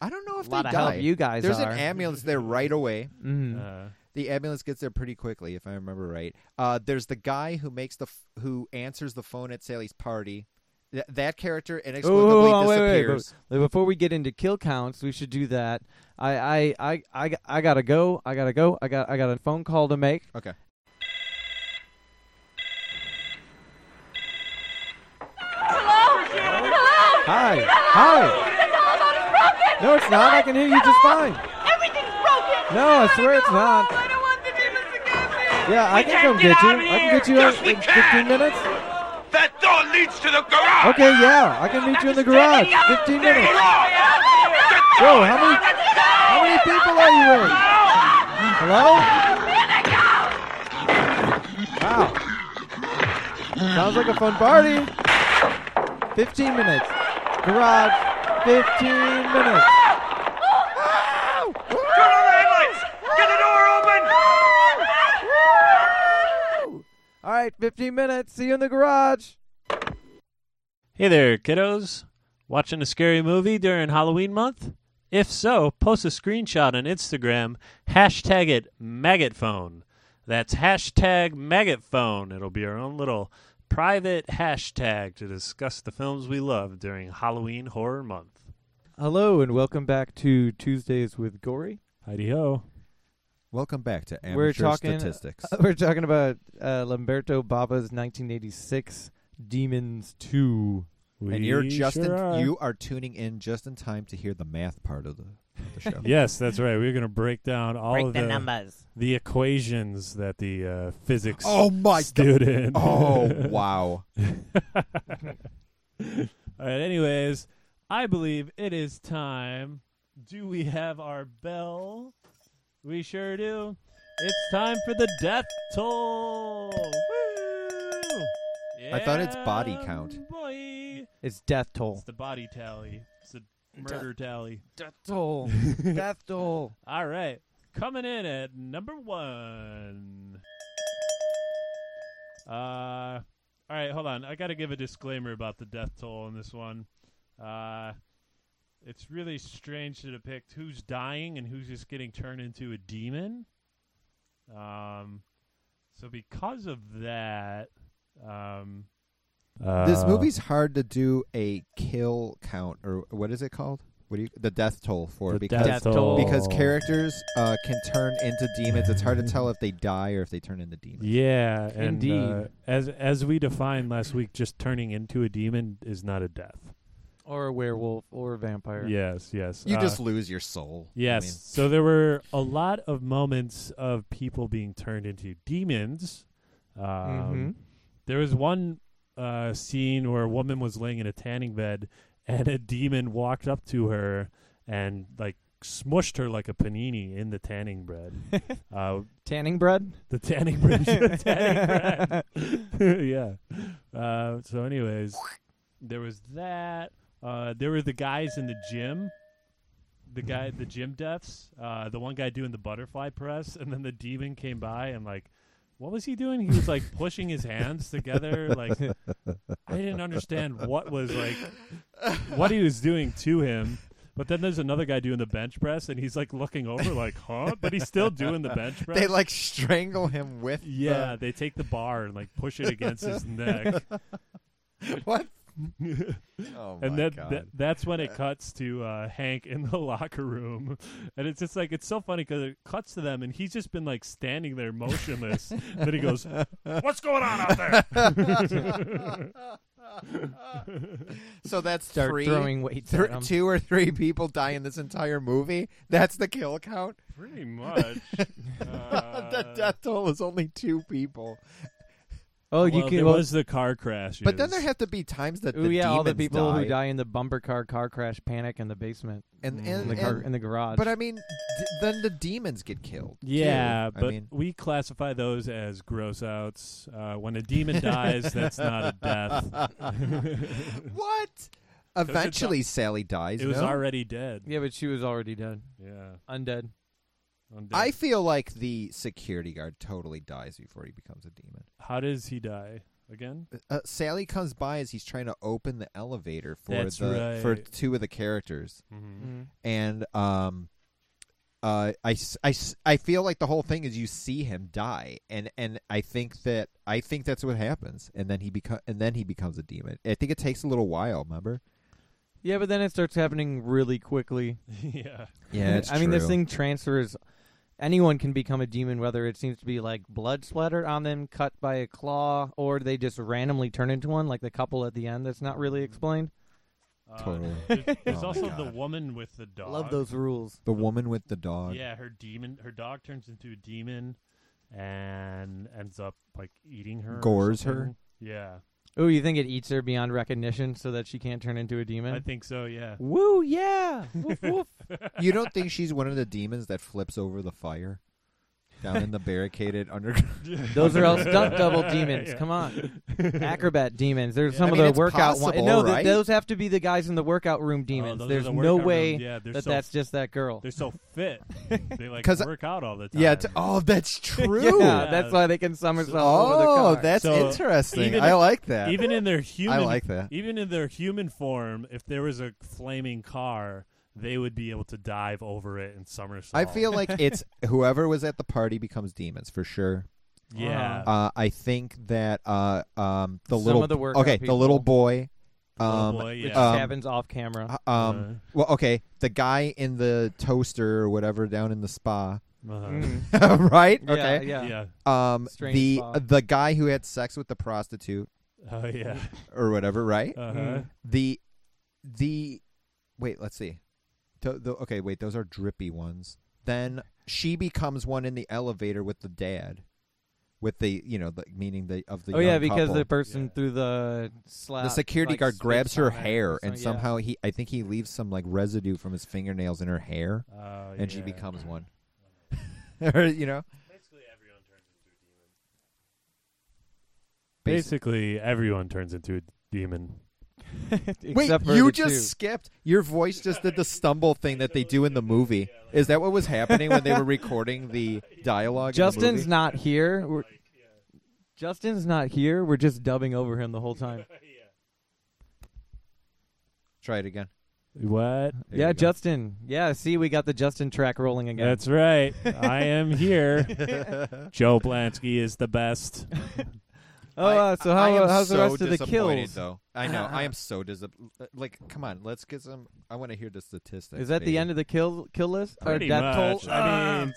a I don't know if lot they of die. help you guys There's are. an ambulance there right away. Mhm. Uh, The ambulance gets there pretty quickly, if I remember right. Uh, there's the guy who makes the f- who answers the phone at Sally's party. Th- that character inexplicably Oh, wait, wait, wait, disappears. but before we get into kill counts, we should do that. I, I, I, I, I gotta go. I gotta go. I got, I got a phone call to make. Okay. Hello? Hi, hi. No, it's not. I can hear you just fine. Everything's broken. No, I swear it's not. I don't want the demons to get me. Yeah, I can come get get you. I can get you in we in can. 15 minutes. That door leads to the garage! Okay, yeah, I can meet you in the garage. 15 minutes. Whoa, how many, how many people are you with? Hello? Wow. Sounds like a fun party. 15 minutes. Garage. 15 minutes. Turn on the headlights! Get the door open! All right, 15 minutes. See you in the garage. Hey there, kiddos. Watching a scary movie during Halloween month? If so, post a screenshot on Instagram, hashtag it maggotphone. That's hashtag maggotphone. It'll be our own little private hashtag to discuss the films we love during Halloween horror month. Hello, and welcome back to Tuesdays with Gory. Heidi ho. Welcome back to Amateur we're talking Statistics. (laughs) we're talking about uh, Lamberto Bava's 1986 Demons 2. and you're We just sure in, are. you are tuning in just in time to hear the math part of the, of the show. (laughs) Yes, that's right. We're going to break down all Break of the the numbers. the equations that the uh, physics Oh my god! student. Oh (laughs) wow! All right. Anyways, I believe it is time do we have our bell? We sure do. It's time for the death toll. Woo! I thought it's body Yeah, count. Boy. It's death toll. It's the body tally. Murder tally. Death toll. (laughs) death toll. All right. Coming in at number one. Uh, all right, hold on. I got to give a disclaimer about the death toll in this one. Uh, it's really strange to depict who's dying and who's just getting turned into a demon. Um, so because of that, um, this uh, movie's hard to do a kill count or what is it called? What do you the death toll for The because death toll. because characters uh, can turn into demons. It's hard to tell if they die or if they turn into demons. Yeah, and Indeed. uh, as as we defined last week, just turning into a demon is not a death. Or a werewolf or a vampire. Yes, yes. You Uh, just lose your soul. I Yes. mean, so there were a lot of moments of people being turned into demons. Um, Mhm. There was one uh, scene where a woman was laying in a tanning bed, and a demon walked up to her and like smushed her like a panini in the tanning bread. (laughs) uh, Tanning bread? the tanning bread. (laughs) the (laughs) tanning bread. yeah. Uh, so, anyways, there was that. Uh, there were the guys in the gym. The guy, the gym deaths. Uh, the one guy doing the butterfly press, and then the demon came by and like, what was he doing? He was like pushing his hands together. Like, I didn't understand what was like, what he was doing to him. But then there's another guy doing the bench press, and he's like looking over, like, huh? But he's still doing the bench (laughs) press. they like strangle him with Yeah, they take the bar and like push it against his neck. (laughs) what? Oh and my then God. th- that's when it cuts to uh, Hank in the (laughs) locker room, and it's just like it's so funny because it cuts to them, and he's just been like standing there motionless. (laughs) then he goes, "What's going on out there?" (laughs) so that's Start three, throwing weights thr- at 'em. two or three people die in this entire movie. That's the kill count. Pretty much. the Uh, death toll is only two people. Oh, you well, can. there well, was the car crash. But then there have to be times that ooh, the yeah, all the people die. who die in the bumper car car crash panic in the basement. and, Mm. and, in the car and- in the garage. But I mean, d- then the demons get killed. too. Yeah, I but mean, we classify those as gross outs. Uh, when a demon dies, that's not a death. (laughs) what? (laughs) Eventually, Sally dies. It was no? already dead. yeah, but she was already dead, Yeah. undead. Undead. I feel like the security guard totally dies before he becomes a demon. How does he die again? Uh, Sally comes by as he's trying to open the elevator for That's the for two of the characters, Mm-hmm. Mm. and um, uh, I, s- I, s- I feel like the whole thing is you see him die, and and I think that I think that's what happens, and then he become and then he becomes a demon. I think it takes a little while. Remember? Yeah, but then it starts happening really quickly. (laughs) yeah. Yeah, it's I mean, this thing transfers. Anyone can become a demon, whether it seems to be like blood splattered on them, cut by a claw, or they just randomly turn into one, like the couple at the end. That's not really explained. Uh, Totally. There's, (laughs) there's Oh my also the woman with the dog. Love those rules. The woman with the dog. Yeah, her demon, her dog turns into a demon, and ends up like eating her. Gores her? Yeah, Oh, you think it eats her beyond recognition so that she can't turn into a demon? I think so. Yeah. Woo, yeah. woof, (laughs) woof. You don't think she's one of the demons that flips over the fire down in the (laughs) barricaded (laughs) underground? Those are all (laughs) stunt double demons. Yeah. Come on. Acrobat demons. There's some I of mean, the workout ones. possible, No, th- right? those have to be the guys in the workout room demons. those are There's the no workout way room. Yeah, they're that so that's just that girl. They're so fit. They like 'Cause- work out all the time. yeah. T- oh, that's true. Yeah, that's why they can somersault over the Oh, car. that's So, interesting. even- I like that. even in their human, like that. Even in their human form, if there was a flaming car, they would be able to dive over it and somersault. I feel like (laughs) it's whoever was at the party becomes demons for sure. yeah. Uh, I think that uh, um, the Some little of the workout okay, the little boy. Little Um, boy, Which yeah. um, happens off camera. uh, um, well, okay, the guy in the toaster or whatever down in the spa, Uh-huh. Mm. (laughs) right? Yeah, okay, yeah. Yeah. Um, Strange the spa. the guy who had sex with the prostitute Oh yeah. or whatever, right? Uh-huh. Mm. The the wait, let's see. To, the, okay, wait, those are drippy ones. Then she becomes one in the elevator with the dad. with the you know the meaning the of the oh yeah, because couple. the person through the slap, the security like, guard grabs her hair and yeah. somehow he I think he leaves some like residue from his fingernails in her hair Oh, and she becomes one. (laughs) (laughs) you know, Basically, everyone turns into a demon. Basically, everyone turns into a demon. Basi- Basically, everyone turns into a demon. Wait, for you just two. skipped. Your voice just did the stumble thing that they do in the movie. Is that what was happening when they were recording the dialogue? in the Justin's movie? not here. We're, Justin's not here. We're just dubbing over him the whole time. Try it again. What? There yeah. Justin. Yeah, see, we got the Justin track rolling again. That's right. I am here. (laughs) (laughs) Joe Blansky is the best. (laughs) oh, I- uh, so how, I am how's the so rest of the disappointed, kills? Though I know I am (laughs) so disappointed. Like, come on, let's get some. I want to hear the statistics. Is that the end of the kill kill list or Pretty death much. toll? I mean,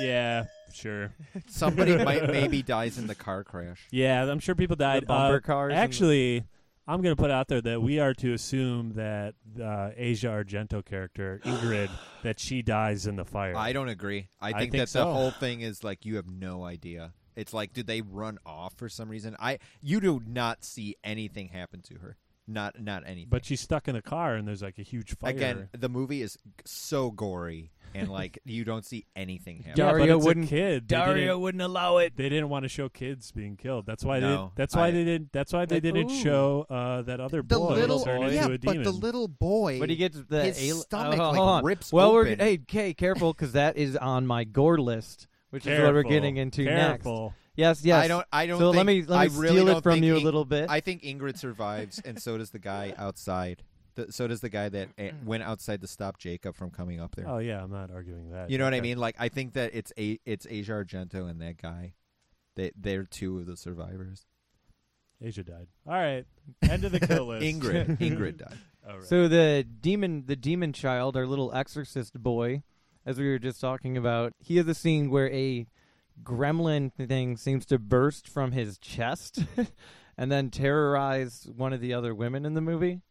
yeah, sure. (laughs) Somebody (laughs) might maybe dies in the car crash. Yeah, I'm sure people died. bumper Uh, cars and the- Actually, I'm going to put out there that we are to assume that uh, Asia Argento character (gasps) Ingrid that she dies in the fire. I don't agree. I I think, think that so. the whole thing is like you have no idea. It's like, did they run off for some reason? I you do not see anything happen to her. Not not anything. But she's stuck in a car and there's like a huge fire. Again, the movie is so gory and like (laughs) you don't see anything happen. yeah, but Dario it's a wouldn't- kid. They Dario wouldn't allow it. They didn't want to show kids being killed. That's why No, they. That's why I- they didn't. That's why they Like, didn't ooh. show uh, that other the boy little turn yeah, into a demon. but the little boy. But he gets the his al- stomach oh, like on. rips Well, open. we're hey, okay, careful because that is on my gore list, which is what we're getting into Careful. next. Yes, yes. I don't. I don't. So think, let me let me really steal don't it from think you a little bit. I think Ingrid survives, and so does the guy outside. The, so does the guy that uh, went outside to stop Jacob from coming up there. Oh yeah, I'm not arguing that. You know what I mean? Like I think that it's a it's Asia Argento and that guy. They they're two of the survivors. Asia died. All right, end of the kill (laughs) list. Ingrid Ingrid died. (laughs) All right. So the demon, the demon child, our little exorcist boy, as we were just talking about, he has a scene where a gremlin thing seems to burst from his chest, (laughs) and then terrorize one of the other women in the movie,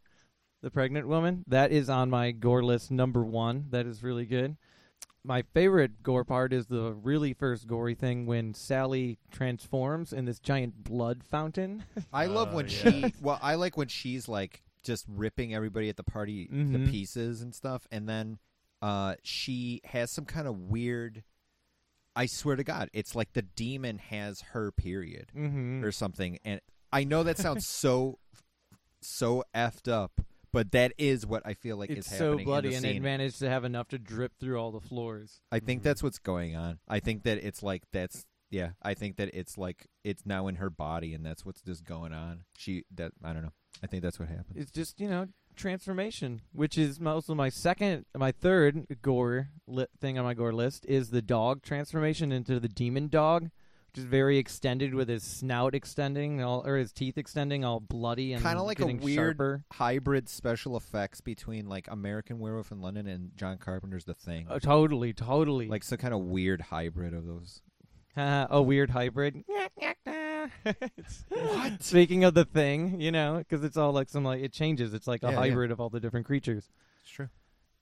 the pregnant woman. That is on my gore list number one. That is really good. My favorite gore part is the really first gory thing when Sally transforms in this giant blood fountain. (laughs) I love Oh, when yeah. she. Well, I like when she's like just ripping everybody at the party Mhm. to pieces and stuff, and then uh, she has some kind of weird. I swear to God, it's like the demon has her period mm-hmm. or something, and I know that sounds so so effed up, but that is what I feel like it's is so happening. bloody, and scene. it managed to have enough to drip through all the floors. I think that's what's going on. I think that it's like that's yeah. I think that it's like it's now in her body, and that's what's just going on. She that I don't know. I think that's what happened. It's just you know transformation, which is also my second, my third gore li- thing on my gore list is the dog transformation into the demon dog, which is very extended with his snout extending, all or his teeth extending, all bloody and Kind of like a weird sharper. hybrid special effects between like American Werewolf in London and John Carpenter's The Thing. Oh, totally, totally. like some kind of weird hybrid of those. (laughs) a weird hybrid. (laughs) what? Speaking of the thing, you know, because it's all like some like it changes. It's like a Yeah, yeah. hybrid of all the different creatures. It's true.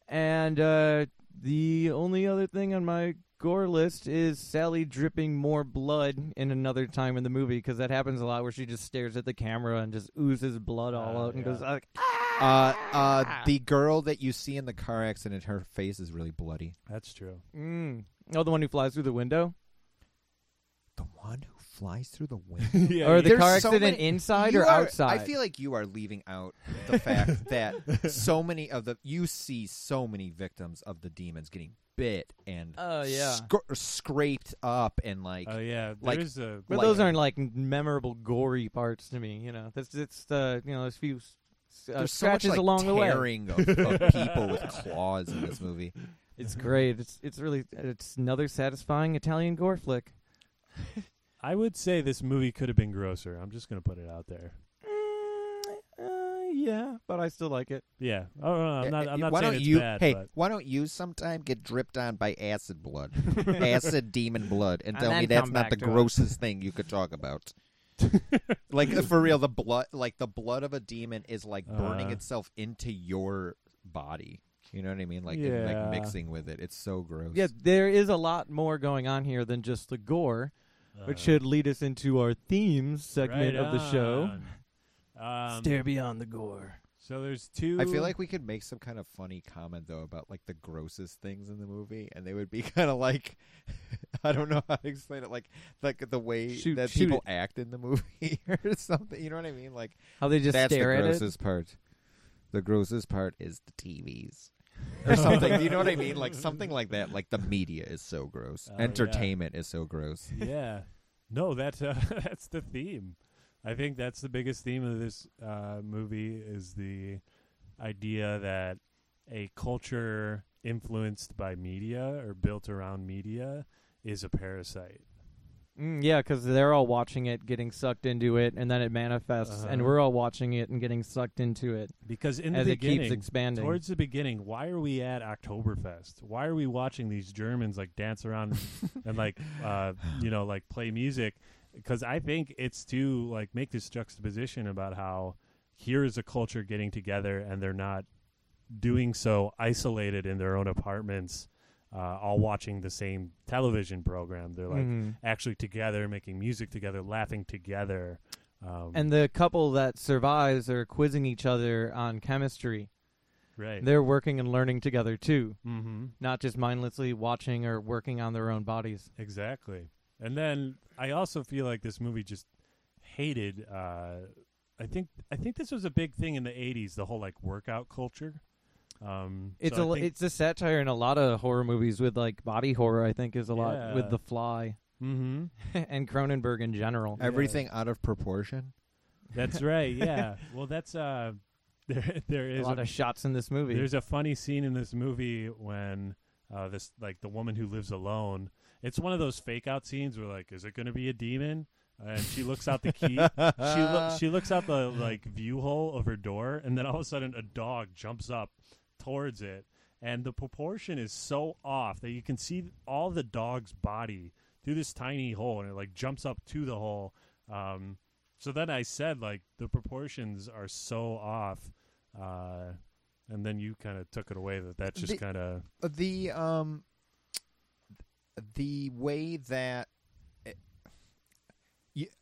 And uh, the only other thing on my gore list is Sally dripping more blood in another time in the movie because that happens a lot where she just stares at the camera and just oozes blood all Oh, out and yeah. goes like, Uh, uh, the girl that you see in the car accident, her face is really bloody. That's true. mm. "Oh, the one who flies through the window, The one who flies through the (laughs) window. yeah, or the There's car so accident many- inside You or are- outside." I feel like you are leaving out the fact (laughs) that so many of the you see so many victims of the demons getting bit and Oh, yeah. scr- scraped up and like Oh yeah, like- there's a. But like- those aren't like memorable gory parts to me. You know, that's it's the you know there's few s- uh, there's so much scratches like along the way. tearing of, of (laughs) people with claws in this movie. It's great. It's it's really it's another satisfying Italian gore flick. (laughs) I would say this movie could have been grosser. I'm just gonna put it out there. Uh, yeah, but I still like it. Yeah. Oh, no, I'm not. I'm not why saying don't it's you? bad. hey, but why don't you sometime get dripped on by acid blood, (laughs) acid demon blood, and And tell me that's not the to it. grossest thing you could talk about. (laughs) like for real, the blood, like the blood of a demon, is like burning Uh. itself into your body. You know what I mean? Like and, Yeah. like mixing with it. It's so gross. Yeah, there is a lot more going on here than just the gore. Which should lead us into our themes segment Right of the show. Um, Stare beyond the gore. So there's two. I feel like we could make some kind of funny comment though about like the grossest things in the movie, and they would be (laughs) kind of like, (laughs) I don't know how to explain it, like like the way Shoot- that shoot people it. act in the movie (laughs) or something. You know what I mean? Like How they just that's stare the at it? grossest part. The grossest part is the TVs or (laughs) something. you know what I mean? Like something like that. Like the media is so gross. Oh, yeah. Entertainment is so gross. (laughs) yeah. No, that's uh, (laughs) that's the theme. I think that's the biggest theme of this uh, movie is the idea that a culture influenced by media or built around media is a parasite. Mm, yeah, because they're all watching it, getting sucked into it, and then it manifests, and Uh-huh. we're all watching it and getting sucked into it. Because in as the it keeps expanding. towards the beginning, why are we at Oktoberfest? Why are we watching these Germans like dance around (laughs) and like uh, you know like play music? Because I think it's to like make this juxtaposition about how here is a culture getting together and they're not doing so isolated in their own apartments, uh, all watching the same television program. They're like Mhm. actually together, making music together, laughing together. Um, And the couple that survives are quizzing each other on chemistry. Right. They're working and learning together too, Mhm. not just mindlessly watching or working on their own bodies. Exactly. And then I also feel like this movie just hated uh I think I think this was a big thing in the 80s the whole like workout culture. Um It's so a I think- it's a satire in a lot of horror movies with like body horror. I think is a lot with The Fly, Mhm. (laughs) and Cronenberg in general. Everything out of proportion. That's right. Yeah. (laughs) well, that's uh (laughs) there there a is lot of shots in this movie. There's a funny scene in this movie when uh, this like the woman who lives alone. It's one of those fake out scenes where like, is it going to be a demon? And she looks out the key. she looks. She looks out the like view hole of her door, and then all of a sudden a dog jumps up towards it, and the proportion is so off that you can see all the dog's body through this tiny hole, and it like jumps up to the hole. Um, so then I said like the proportions are so off, uh, and then you kind of took it away that that's just kind of the um the way that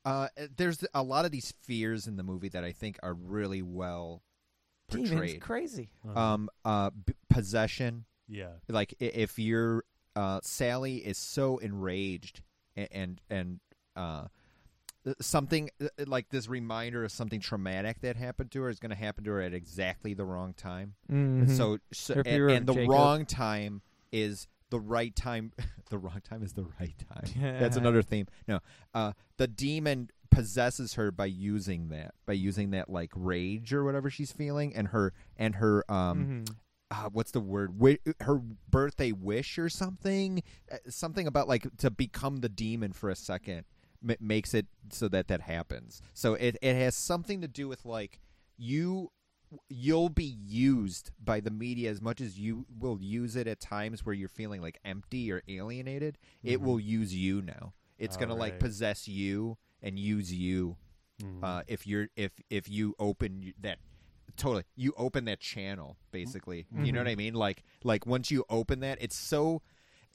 uh, there's a lot of these fears in the movie that I think are really well portrayed. crazy. Uh-huh. Um, uh, b- possession. Yeah. Like i- if you're uh, Sally is so enraged and and, and uh, something uh, like this reminder of something traumatic that happened to her is going to happen to her at exactly the wrong time. And Mhm. so, so and, and the Jacob. wrong time is the right time. (laughs) the wrong time is the right time. (laughs) That's another theme. No, uh, the demon possesses her by using that, by using that like rage or whatever she's feeling, and her and her um. Mhm. Uh, what's the word? Wi- her birthday wish or something, Uh, something about like to become the demon for a second m- makes it so that that happens. So it it has something to do with like you you'll be used by the media as much as you will use it at times where you're feeling like empty or alienated. It Mhm. will use you now. It's gonna like possess you and use you. Mhm. Uh, if you're if if you open that totally you open that channel basically you know what i mean like like once you open that it's so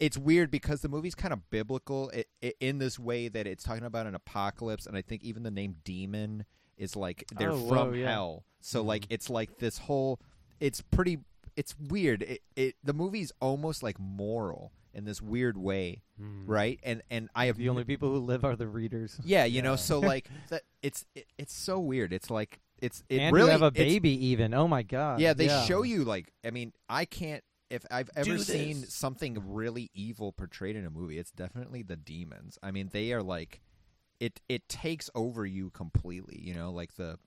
it's weird because the movie's kind of biblical in this way that it's talking about an apocalypse and i think even the name demon is like they're Oh, from whoa, yeah. hell so like it's like this whole it's pretty it's weird it, it the movie's almost like moral in this weird way Mm. right and and i have The only people who live are the readers. (laughs) yeah you know so like (laughs) that it's it, it's so weird it's like it's it and really you have a baby, even. Oh my god! yeah, they show you like I mean, I can't if I've ever seen something really evil portrayed in a movie, it's definitely the demons. I mean, they are like it it takes over you completely, you know, like the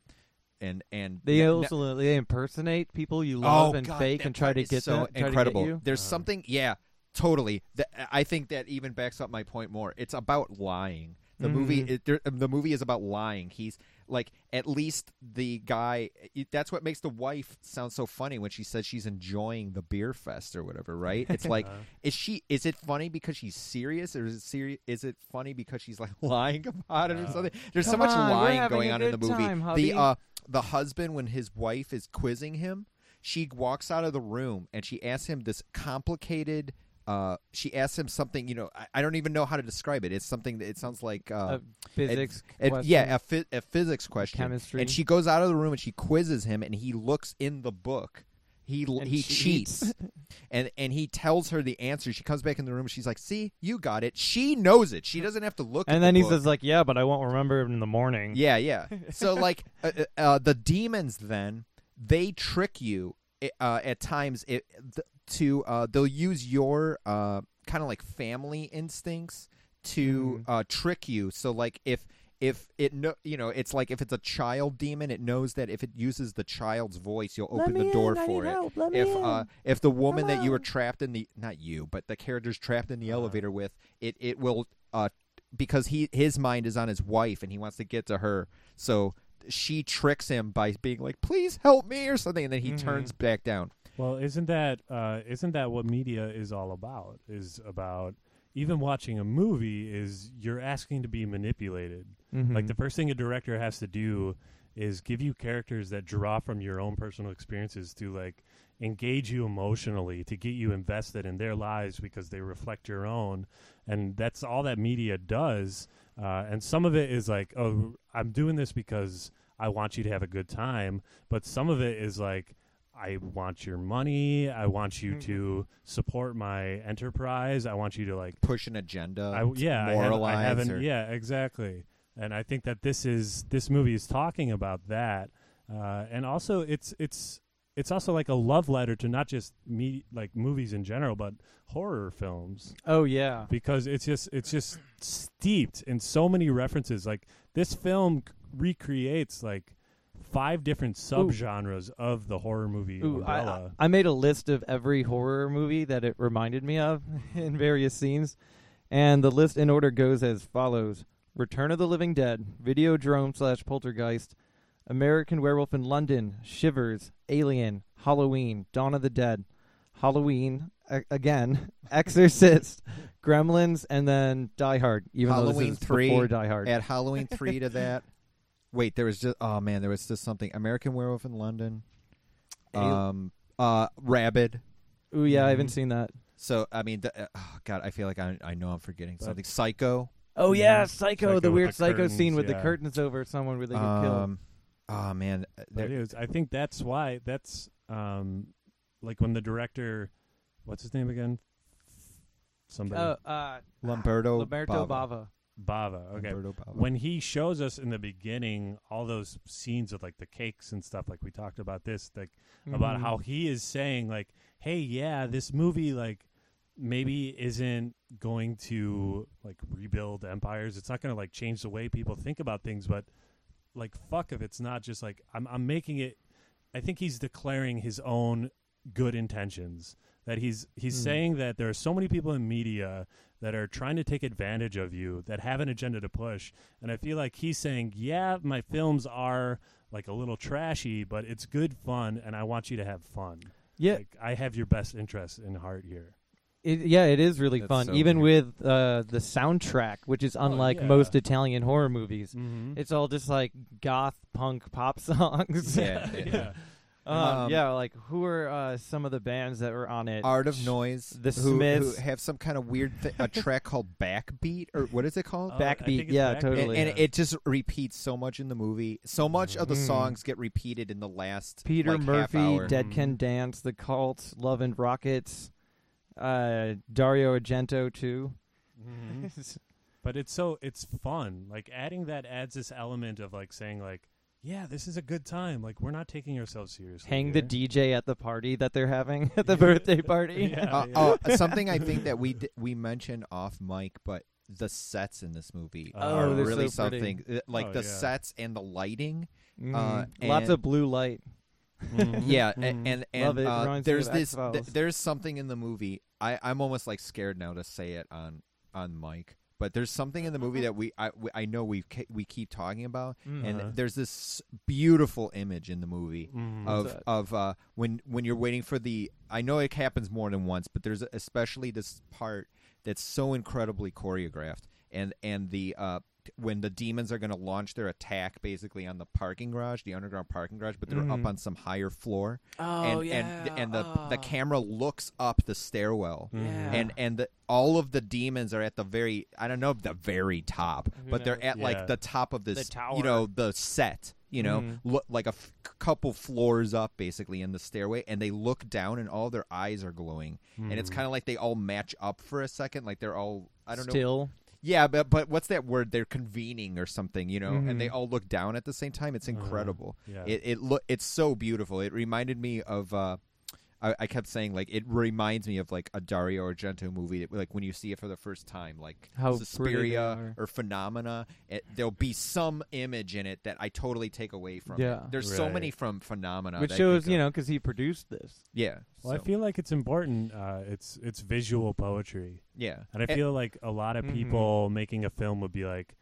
and and They also they impersonate people you love oh, and God, fake and try to get so that, try to get incredible. There's Uh. something, yeah, totally. I think that even backs up my point more. It's about lying. The movie, Mhm. it, there, the movie is about lying. He's like, at least the guy. it- That's what makes the wife sound so funny when she says she's enjoying the beer fest or whatever. Right? It's (laughs) like, Uh-huh. is she? Is it funny because she's serious, or is it serious? Is it funny because she's like (laughs) lying about it or something? There's so much on, lying going on in the movie. time, the uh, the husband when his wife is quizzing him she walks out of the room and she asks him this complicated uh, she asks him something. You know, I, I don't even know how to describe it. It's something that it sounds like uh, A physics it- question? yeah, a, phy- a physics question. Chemistry? And she goes out of the room and she quizzes him, and he looks in the book. He And he cheats. cheats, (laughs) and and he tells her the answer. She comes back in the room. She's like, "See, you got it." She knows it. She doesn't have to look. And the then he book. says like, "Yeah, but I won't remember it in the morning." Yeah, yeah. (laughs) So like uh, uh, uh, the demons, then they trick you uh, at times it, th- to uh, they'll use your uh, kind of like family instincts to uh, trick you. So like if if it no you know it's like if it's a child demon, it knows that if it uses the child's voice, you'll open the door in, for it. help, let me if uh, if the woman that you were trapped in the not you but the character's trapped in the Uh-huh. elevator with it it will uh because he his mind is on his wife and he wants to get to her so she tricks him by being like please help me or something and then he Mhm. turns back down Well, isn't that uh, isn't that what media is all about? Is about even watching a movie is you're asking to be manipulated. Like Mhm. the first thing a director has to do is give you characters that draw from your own personal experiences to like engage you emotionally to get you invested in their lives because they reflect your own and that's all that media does uh, and some of it is like oh i'm doing this because i want you to have a good time but some of it is like I want your money. I want you to support my enterprise. I want you to like push an agenda I, yeah, I, have, moralize I haven't. or- Yeah, exactly. And I think that this is this movie is talking about that, uh, and also it's it's it's also like a love letter to not just me like movies in general, but horror films. Oh yeah, because it's just it's just steeped in so many references. Like this film recreates like five different subgenres of the horror movie Ooh, I, umbrella. I I made a list of every horror movie that it reminded me of (laughs) in various scenes, and the list in order goes as follows: Return of the Living Dead, Videodrome slash Poltergeist, American Werewolf in London, Shivers, Alien, Halloween, Dawn of the Dead, Halloween again, (laughs) Exorcist, Gremlins, and then Die Hard. Even though Halloween this is three before Die Hard. Add Halloween three to that. (laughs) Wait, there was just oh man, there was just something. American Werewolf in London. Al- Um, uh, Rabid. Ooh yeah, I Mm-hmm. haven't seen that. So I mean, the, uh, oh god, I feel like I I know I'm forgetting something. Psycho. Oh yeah, Psycho, Psycho the with weird the Psycho scene curtains, with the yeah. curtains over someone where they get killed. Um, oh man, uh, But there- it is. I think that's why that's um like when the director what's his name again? Somebody Uh, uh, Lamberto Lamberto Bava. Bava. Bava. Okay. Bava. When he shows us in the beginning all those scenes of like the cakes and stuff, like we talked about this, like about Mhm. how he is saying like, "Hey, yeah, this movie like maybe isn't going to like rebuild empires. It's not going to like change the way people think about things, but like fuck if it's not just like I'm I'm making it I think he's declaring his own good intentions. That he's he's Hmm. saying that there are so many people in media that are trying to take advantage of you that have an agenda to push. And I feel like he's saying, Yeah, my films are like a little trashy, but it's good fun and I want you to have fun. Yeah. Like, I have your best interest in heart here. It, yeah, it is really That's fun, so even weird. with uh, the soundtrack, which is unlike yeah. most Italian horror movies. Mhm. It's all just like goth punk pop (laughs) songs. Yeah, yeah. (laughs) um, Um, yeah, like who are uh, some of the bands that were on it? Art of Noise, The who, Smiths, who have some kind of weird th- a track (laughs) called Backbeat or what is it called? I think Backbeat. Yeah, Backbeat. totally. and, and it just repeats so much in the movie. So much of the Mhm. songs get repeated in the last Peter like, half Murphy, hour. Dead Can Dance, The Cult, Love and Rockets, uh, Dario Argento too. Mhm. (laughs) but it's so it's fun. Like adding that adds this element of like saying like, yeah, this is a good time. Like we're not taking ourselves seriously. Hang the. DJ at the party that they're having at the birthday party. (laughs) Yeah, Uh, yeah. uh, something I think that we d- we mentioned off mic, but the sets in this movie Oh, are really so something. Uh, Like Oh, the yeah. sets and the lighting. Mhm. Uh, Lots of blue light. Mhm. Yeah, a- Mhm. and and Love uh, there's this. Th- there's something in the movie. I I'm almost like scared now to say it on on mic. But there's something in the movie that we I, we- I know we we keep talking about, Uh-huh. and there's this beautiful image in the movie Mhm. Of of uh, when when you're waiting for the. I know it happens more than once, but there's especially this part that's so incredibly choreographed, and and the uh, like when the demons are going to launch their attack basically on the parking garage, the underground parking garage, but they're up Mhm. on some higher floor. Oh, and, yeah. and and the the Oh. camera looks up the stairwell. Yeah. And and the, all of the demons are at the very I don't know the very top, Who but they're at Yeah. like the top of The this tower. you know the set you know Mhm. look like a f- couple floors up basically in the stairway and they look down and all their eyes are glowing and it's kind of like they all match up for a second like they're all i don't know Still? Yeah but but what's that word they're convening or something you know and they Mhm. all look down at the same time it's Uh-huh. incredible yeah. it it look it's so beautiful it reminded me of uh I, I kept saying like it reminds me of like a Dario Argento movie that, like when you see it for the first time like How pretty they Suspiria or Phenomena it, there'll be some image in it that I totally take away from Yeah. it. There's so many from Phenomena Which shows, you know, because he produced this. yeah Well, I feel like it's important. Uh, it's it's visual poetry, yeah and I And- feel like a lot of Mhm. people making a film would be like,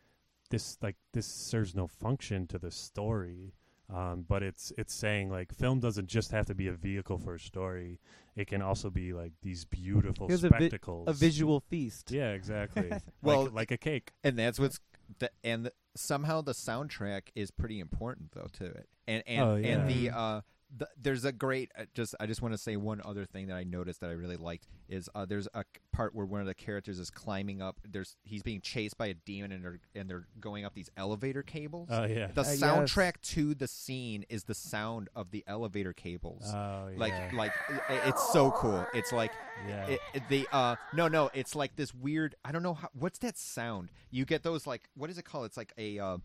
this like this serves no function to the story. Um, but it's it's saying like film doesn't just have to be a vehicle for a story. It can also be like these beautiful Here's a vi- spectacles. A visual feast. Yeah, exactly. (laughs) Well, like, like a cake. and that's what's the, and the, somehow the soundtrack is pretty important though to it and and Oh, and the uh the, there's a great uh, just I just want to say one other thing that I noticed that I really liked is uh, there's a part where one of the characters is climbing up there's he's being chased by a demon and they're and they're going up these elevator cables. Oh yeah. the Uh, yes. soundtrack to the scene is the sound of the elevator cables. Oh yeah. like like i- it's so cool. It's like yeah. it, it- the uh no no it's like this weird i don't know how what's that sound you get those like what is it called it's like a uh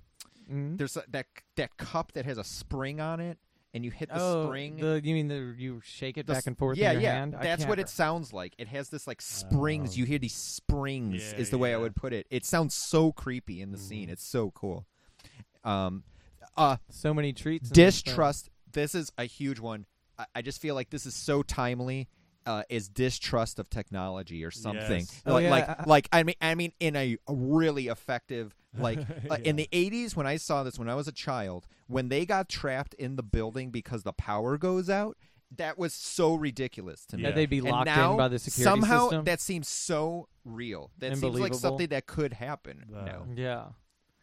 Mhm. there's a, that that cup that has a spring on it and you hit the oh, spring The, you mean the you shake it the back and forth yeah in your yeah hand? That's what re- it sounds like it has this like springs Oh. you hear these springs Yeah, is the way i would put it it sounds so creepy in the scene Mm-hmm. it's so cool um uh So many treats. in this film. distrust this is a huge one I, I just feel like this is so timely uh, is distrust of technology or something. Yes. Oh, like yeah, like, I- like i mean i mean in a really effective like (laughs) uh, in the 80s when i saw this when i was a child when they got trapped in the building because the power goes out that was so ridiculous to me. That they'd be And locked now, in by the security somehow system. that seems so real. That seems like something that could happen. Uh, now Yeah.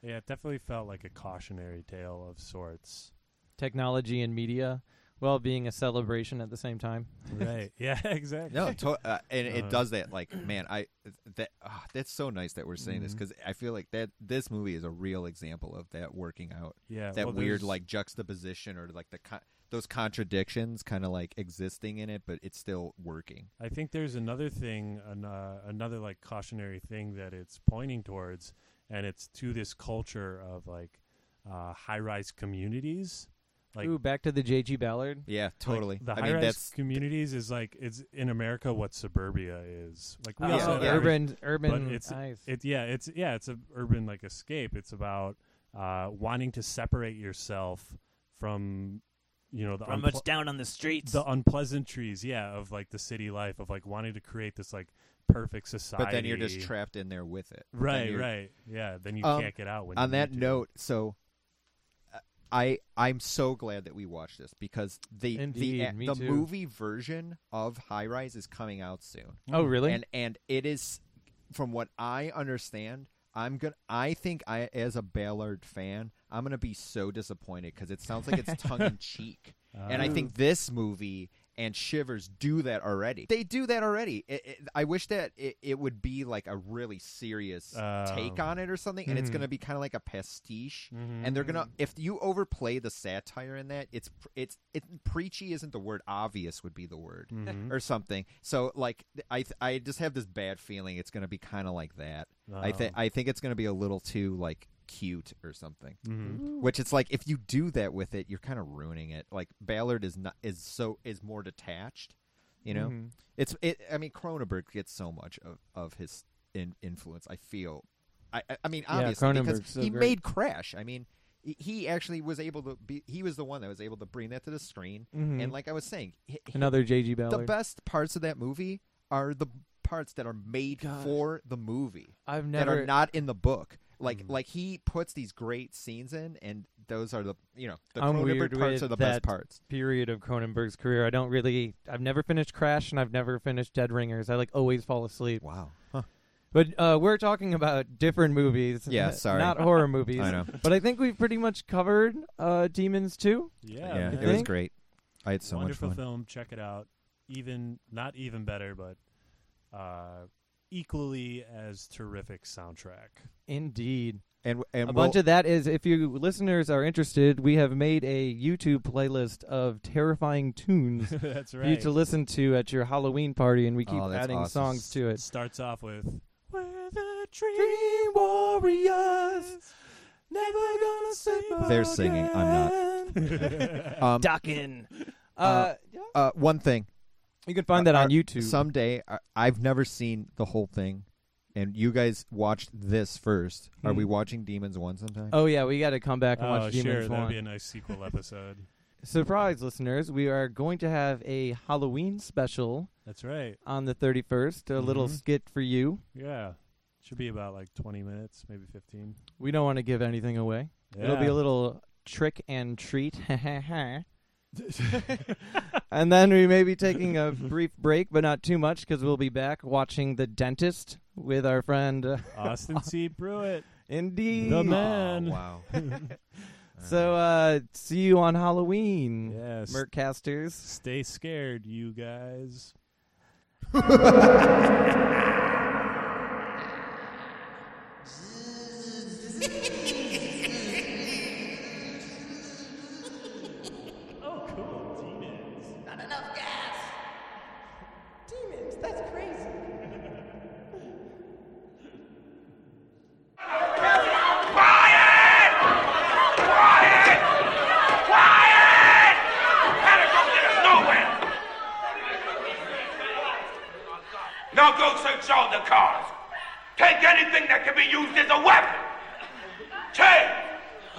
yeah, it definitely felt like a cautionary tale of sorts. Technology and media, while being a celebration at the same time. right. (laughs) Yeah, exactly. No, to- uh, and it Uh, does that. Like, man, I that ah, that's so nice that we're saying this Mhm. because I feel like that this movie is a real example of that working out. Yeah. that well, weird like juxtaposition or like the con- those contradictions kind of like existing in it, but it's still working. I think there's another thing, an, uh, another like cautionary thing that it's pointing towards, and it's to this culture of like uh, high-rise communities. Like, Ooh, back to the J.G. Ballard. Yeah, like, totally. the I high-rise mean, that's communities is like it's in America what suburbia is. Like we Oh, also yeah, yeah. urban, urban. but it's nice. it yeah it's yeah it's a urban like escape. It's about uh, wanting to separate yourself from you know the From unple- what's down on the streets. the unpleasantries, yeah, of like the city life of like wanting to create this like perfect society. but then you're just trapped in there with it. Right, right, yeah. Then you Um, can't get out. When on you that need to. note, so I I'm so glad that we watched this because the Indeed, eh, the the too. movie version of High Rise is coming out soon. oh, really? and and it is from what I understand. I'm gonna. I think I, as a Ballard fan, I'm gonna be so disappointed because it sounds like it's (laughs) tongue in cheek, and I think oh. this movie and Shivers do that already. They do that already. It, it, I wish that it, it would be like a really serious take Um, on it or something, and it's mhm. gonna be kind of like a pastiche. mhm. And they're gonna if you overplay the satire in that, it's it's it preachy isn't the word. Obvious would be the word Mhm. or something. So like I th- I just have this bad feeling it's going to be kind of like that. I think Oh. I think it's going to be a little too like cute or something. Mhm. Which it's like if you do that with it, you're kind of ruining it. Like Ballard is not is so is more detached. You know, Mhm. it's it. I mean, Cronenberg gets so much of of his in, influence. I feel. I I, I mean, Yeah, obviously because so he great. made Crash. I mean. he- He actually was able to be. He was the one that was able to bring that to the screen. Mhm. And like I was saying, hi- hi- Another J.G. Ballard. the best parts of that movie are the parts that are made God. for the movie I've never that are not in the book. Like Mm. like he puts these great scenes in, and those are the you know the I'm Cronenberg parts are the that best parts. period of Cronenberg's career. I don't really. I've never finished Crash, and I've never finished Dead Ringers. I like always fall asleep. Wow. Huh. But uh, we're talking about different movies. Yeah, n- (laughs) sorry. Not horror movies. I know. But I think we've pretty much covered uh, Demons Two. Yeah, yeah, it was great. I had so Wonderful much fun. film. Check it out. Even not even better, but uh, equally as terrific soundtrack. Indeed. And and a we'll- bunch of that is if you listeners are interested, we have made a YouTube playlist of terrifying tunes (laughs) That's for you to listen to at your Halloween party, and we keep Oh, adding awesome. songs to it. Starts off with "We're the Dream Warriors, never gonna sleep They're singing. I'm not. (laughs) Um, Ducking. uh, Uh, uh, one thing. You can find that Uh, on uh, YouTube. Someday, I, I've never seen the whole thing, and you guys watched this first. Are we Hmm. watching Demons One sometime? Oh yeah, we got to come back and Oh, watch sure, Demons that'd One. be a nice sequel episode. (laughs) Surprise, listeners! We are going to have a Halloween special That's right. on the 31st. A little Mhm. skit for you. Yeah, should be about like twenty minutes, maybe fifteen. We don't want to give anything away. It'll be Yeah. a little trick and treat. (laughs) (laughs) and then we may be (laughs) taking a brief break, but not too much, because we'll be back watching The Dentist with our friend uh, (laughs) Austin C. Pruitt, Indeed. the man. Oh, wow. (laughs) So, uh, see you on Halloween, Yes. Mercasters. Stay scared, you guys. oh, cool. Demons. Not enough gas. Demons, that's crazy. Now go search all the cars. Take anything that can be used as a weapon. Chains,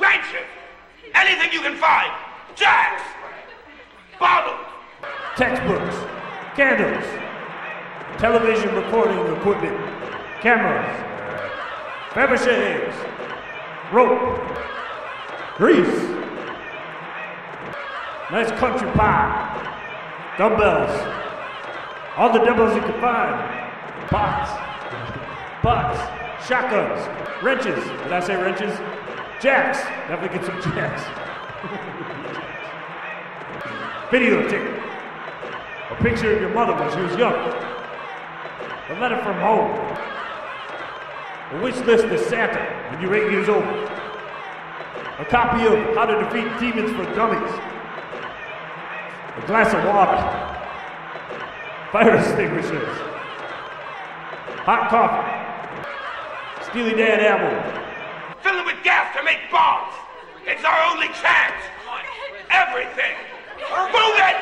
wrenches, anything you can find. Jacks, bottles. textbooks, candles, television recording equipment, cameras, Fabergé eggs, rope, grease, nice country pie, dumbbells, all the dumbbells you can find, pots, pots, shotguns, wrenches. Did I say wrenches? Jacks. Definitely get some jacks. (laughs) Video Videotape. A picture of your mother when she was young. A letter from home. A wish list to Santa when you're eight years old. A copy of How to Defeat Demons for Dummies. A glass of water. Fire extinguishers. Hot coffee. Steely Dan album. Fill it with gas to make bombs. It's our only chance. Everything. Move it!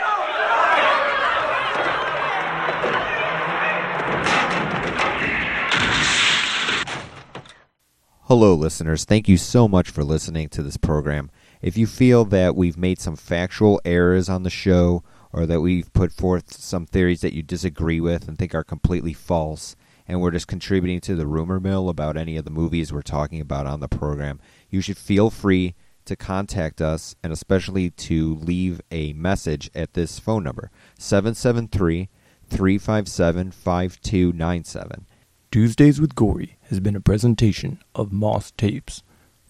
Hello, listeners. Thank you so much for listening to this program. If you feel that we've made some factual errors on the show, or that we've put forth some theories that you disagree with and think are completely false, and we're just contributing to the rumor mill about any of the movies we're talking about on the program, you should feel free to contact us and especially to leave a message at this phone number 773 357 5297. Tuesdays with Gory has been a presentation of Moss Tapes.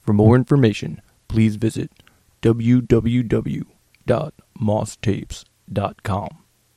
For more information, please visit www.mosstapes.com.